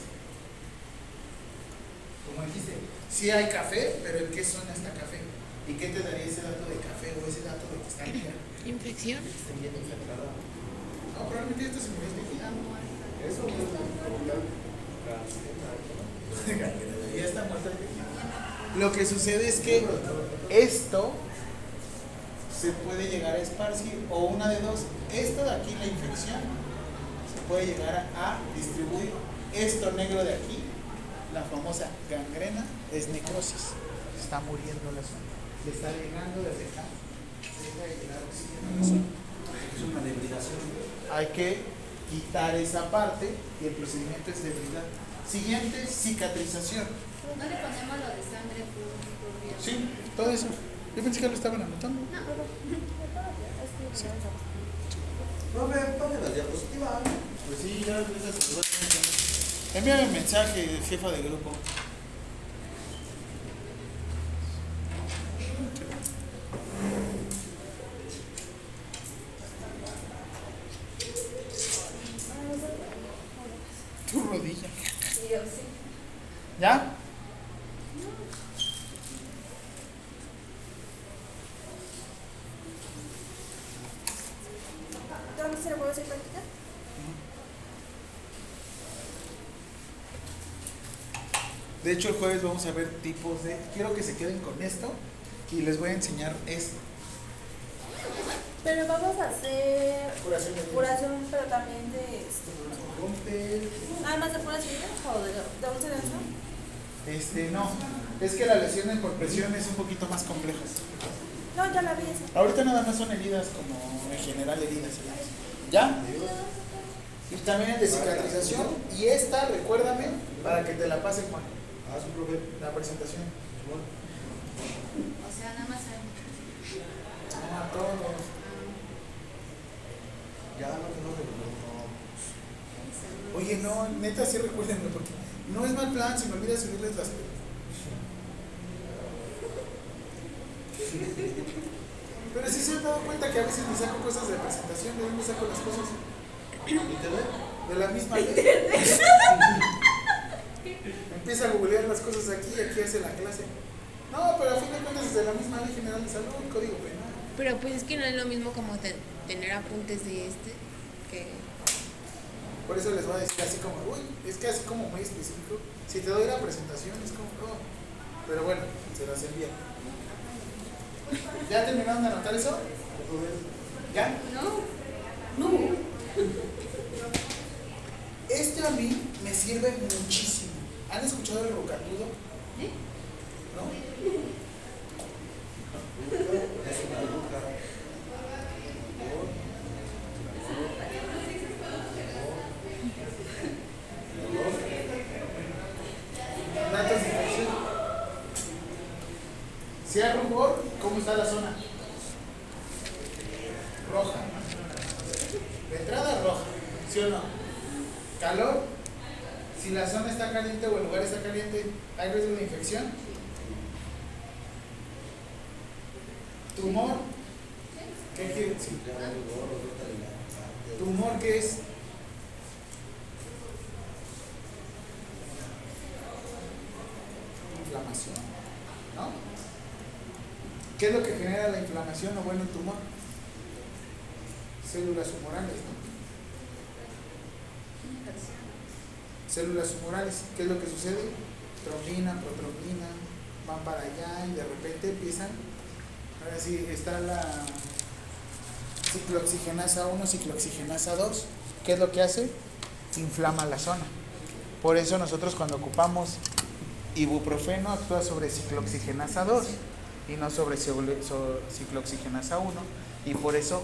Como dijiste, sí hay café, pero ¿en qué zona está café? ¿Y qué te daría ese dato de café o ese dato de que está? Infección. Bien infectada. No, probablemente esto se murió de Eso puede provocar cáncer. Ya está muerta. Lo que sucede es que esto se puede llegar a esparcir, o una de dos, esto de aquí, la infección, se puede llegar a distribuir. Esto negro de aquí, la famosa gangrena, es necrosis. Está muriendo la zona. Está llegando desde acá. Deja de llegar oxígeno. Es una debridación. hay que quitar esa parte y el procedimiento es debilidad. Siguiente, cicatrización. No le ponemos lo de sangre vía. Sí, todo eso. Yo pensé que lo estaban anotando. Profe, ponme la diapositiva. Pues sí, ya Envíame un mensaje, jefa de grupo. Tu rodilla. ¿Ya? ¿Dónde se le puede hacer práctica? De hecho, el jueves vamos a ver tipos de. Quiero que se queden con esto y les voy a enseñar esto. Pero vamos a hacer Curación de curación, pero también de este. Rompe. Nada más de heridas o de, de un cerebro. Este, no. Es que las lesiones por presión es un poquito más complejas. No, ya la vi esa. Ahorita nada más son heridas como en general heridas. ¿Ya? Y también el de cicatrización. Y esta, recuérdame, para que te la pase Juan. Ah, su profe. La presentación. O sea, nada más hay. No, a todos. Ya, no que no recuerdo. Oye, no, neta, sí recuérdenme, porque no es mal plan, se me olvida subirles las. Pero sí se han dado cuenta que a veces me saco cosas de presentación, ¿de dónde saco las cosas? De la misma ley. Empieza a googlear las cosas aquí y aquí hace la clase. No, pero a fin de cuentas es de la misma ley general de salud, código penal. Pero pues es que no es lo mismo como te- tener apuntes de este que... Por eso les voy a decir así como, uy, es que así como muy específico. Si te doy la presentación es como, no. Pero bueno, se las envía. ¿Ya terminaron de anotar eso? ¿Ya? No. No. Este a mí me sirve muchísimo. ¿Han escuchado el rocatudo? ¿No? Es una bruja. Datos de infección. Si hay rubor, ¿cómo está la zona? Roja. De entrada roja, ¿sí o no? Calor. Si la zona está caliente o el lugar está caliente, ¿hay riesgo de infección? Tumor. ¿Qué quiere decir? Ya, algo, ahorita la- ¿Tumor qué es? Inflamación. ¿No? ¿Qué es lo que genera la o bueno tumor? Células humorales, ¿no? Células humorales. ¿Qué es lo que sucede? Trombina, protrombina, van para allá y de repente empiezan. Ahora sí, está la ciclooxigenasa 1, ciclooxigenasa 2. ¿Qué es lo que hace? Inflama la zona. Por eso nosotros cuando ocupamos ibuprofeno actúa sobre ciclooxigenasa 2 y no sobre ciclooxigenasa 1 y por eso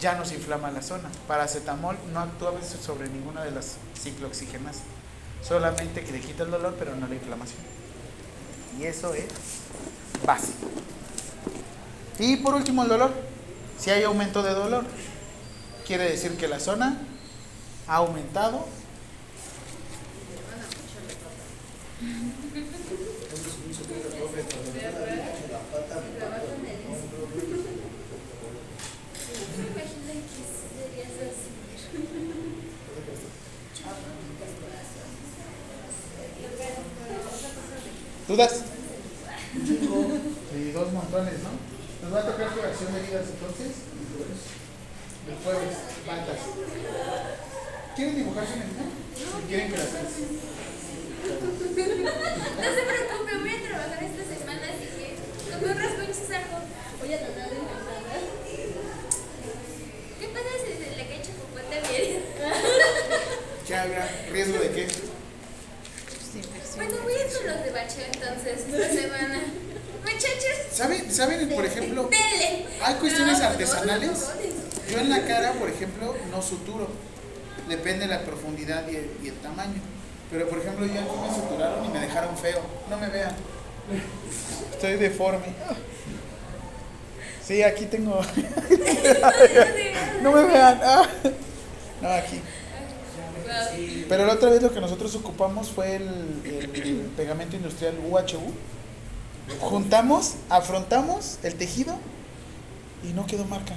ya nos inflama la zona. Paracetamol no actúa sobre ninguna de las ciclooxigenasas. Solamente que le quita el dolor pero no la inflamación. Y eso es básico. Y por último el dolor. Si hay aumento de dolor, quiere decir que la zona ha aumentado. ¿Dudas? Y dos montones, ¿no? Nos va a tocar curación de heridas entonces. El jueves, bandas. ¿Quieren dibujar su? Si quieren que las hagas. No se preocupe, voy a trabajar esta semana, así que con un rasguño es algo. Voy a tratar de encantada. ¿Qué pasa si se le cae chocolate bien? ¿Qué habrá? ¿Riesgo de qué? Bueno, voy a ir con los de bache entonces esta (laughs) semana. Muchachos, ¿Saben, ¿Saben, por (laughs) ejemplo, dele. hay cuestiones No, artesanales? no. Yo en la cara, por ejemplo, no suturo. Depende de la profundidad y el, y el tamaño. Pero, por ejemplo, yo aquí me suturaron y me dejaron feo. No me vean. Estoy deforme. Sí, aquí tengo. (laughs) No me vean. Ah. No, aquí. Pero la otra vez lo que nosotros ocupamos fue el, el pegamento industrial UHU. Juntamos, afrontamos el tejido y no quedó marca.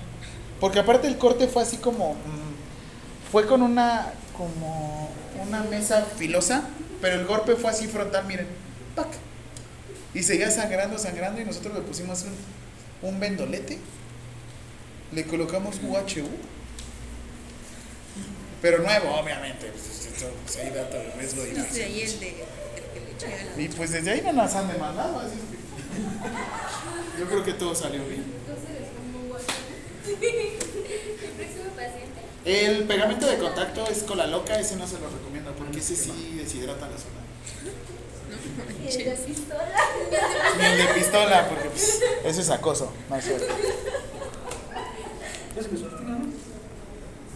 Porque aparte el corte fue así como mm, fue con una como una mesa filosa, pero el golpe fue así frontal, miren. ¡pac! Y seguía sangrando, sangrando y nosotros le pusimos un, un vendolete. Le colocamos UHU. Pero nuevo, obviamente. pues, hay dato de riesgo de No infección. ahí el de. El que le eché a la- Y pues desde ahí no nos han demandado. Así es que- Yo creo que todo salió bien. El próximo paciente. El pegamento de contacto es cola loca, ese no se lo recomiendo porque ese sí deshidrata la zona. (laughs) Y el de pistola. Ni el de pistola, porque pues, eso es acoso, no es cierto. Es que Sortina, ¿no?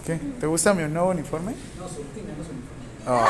¿Qué? ¿Te gusta mi nuevo uniforme? No, Sortina, no se me Oh.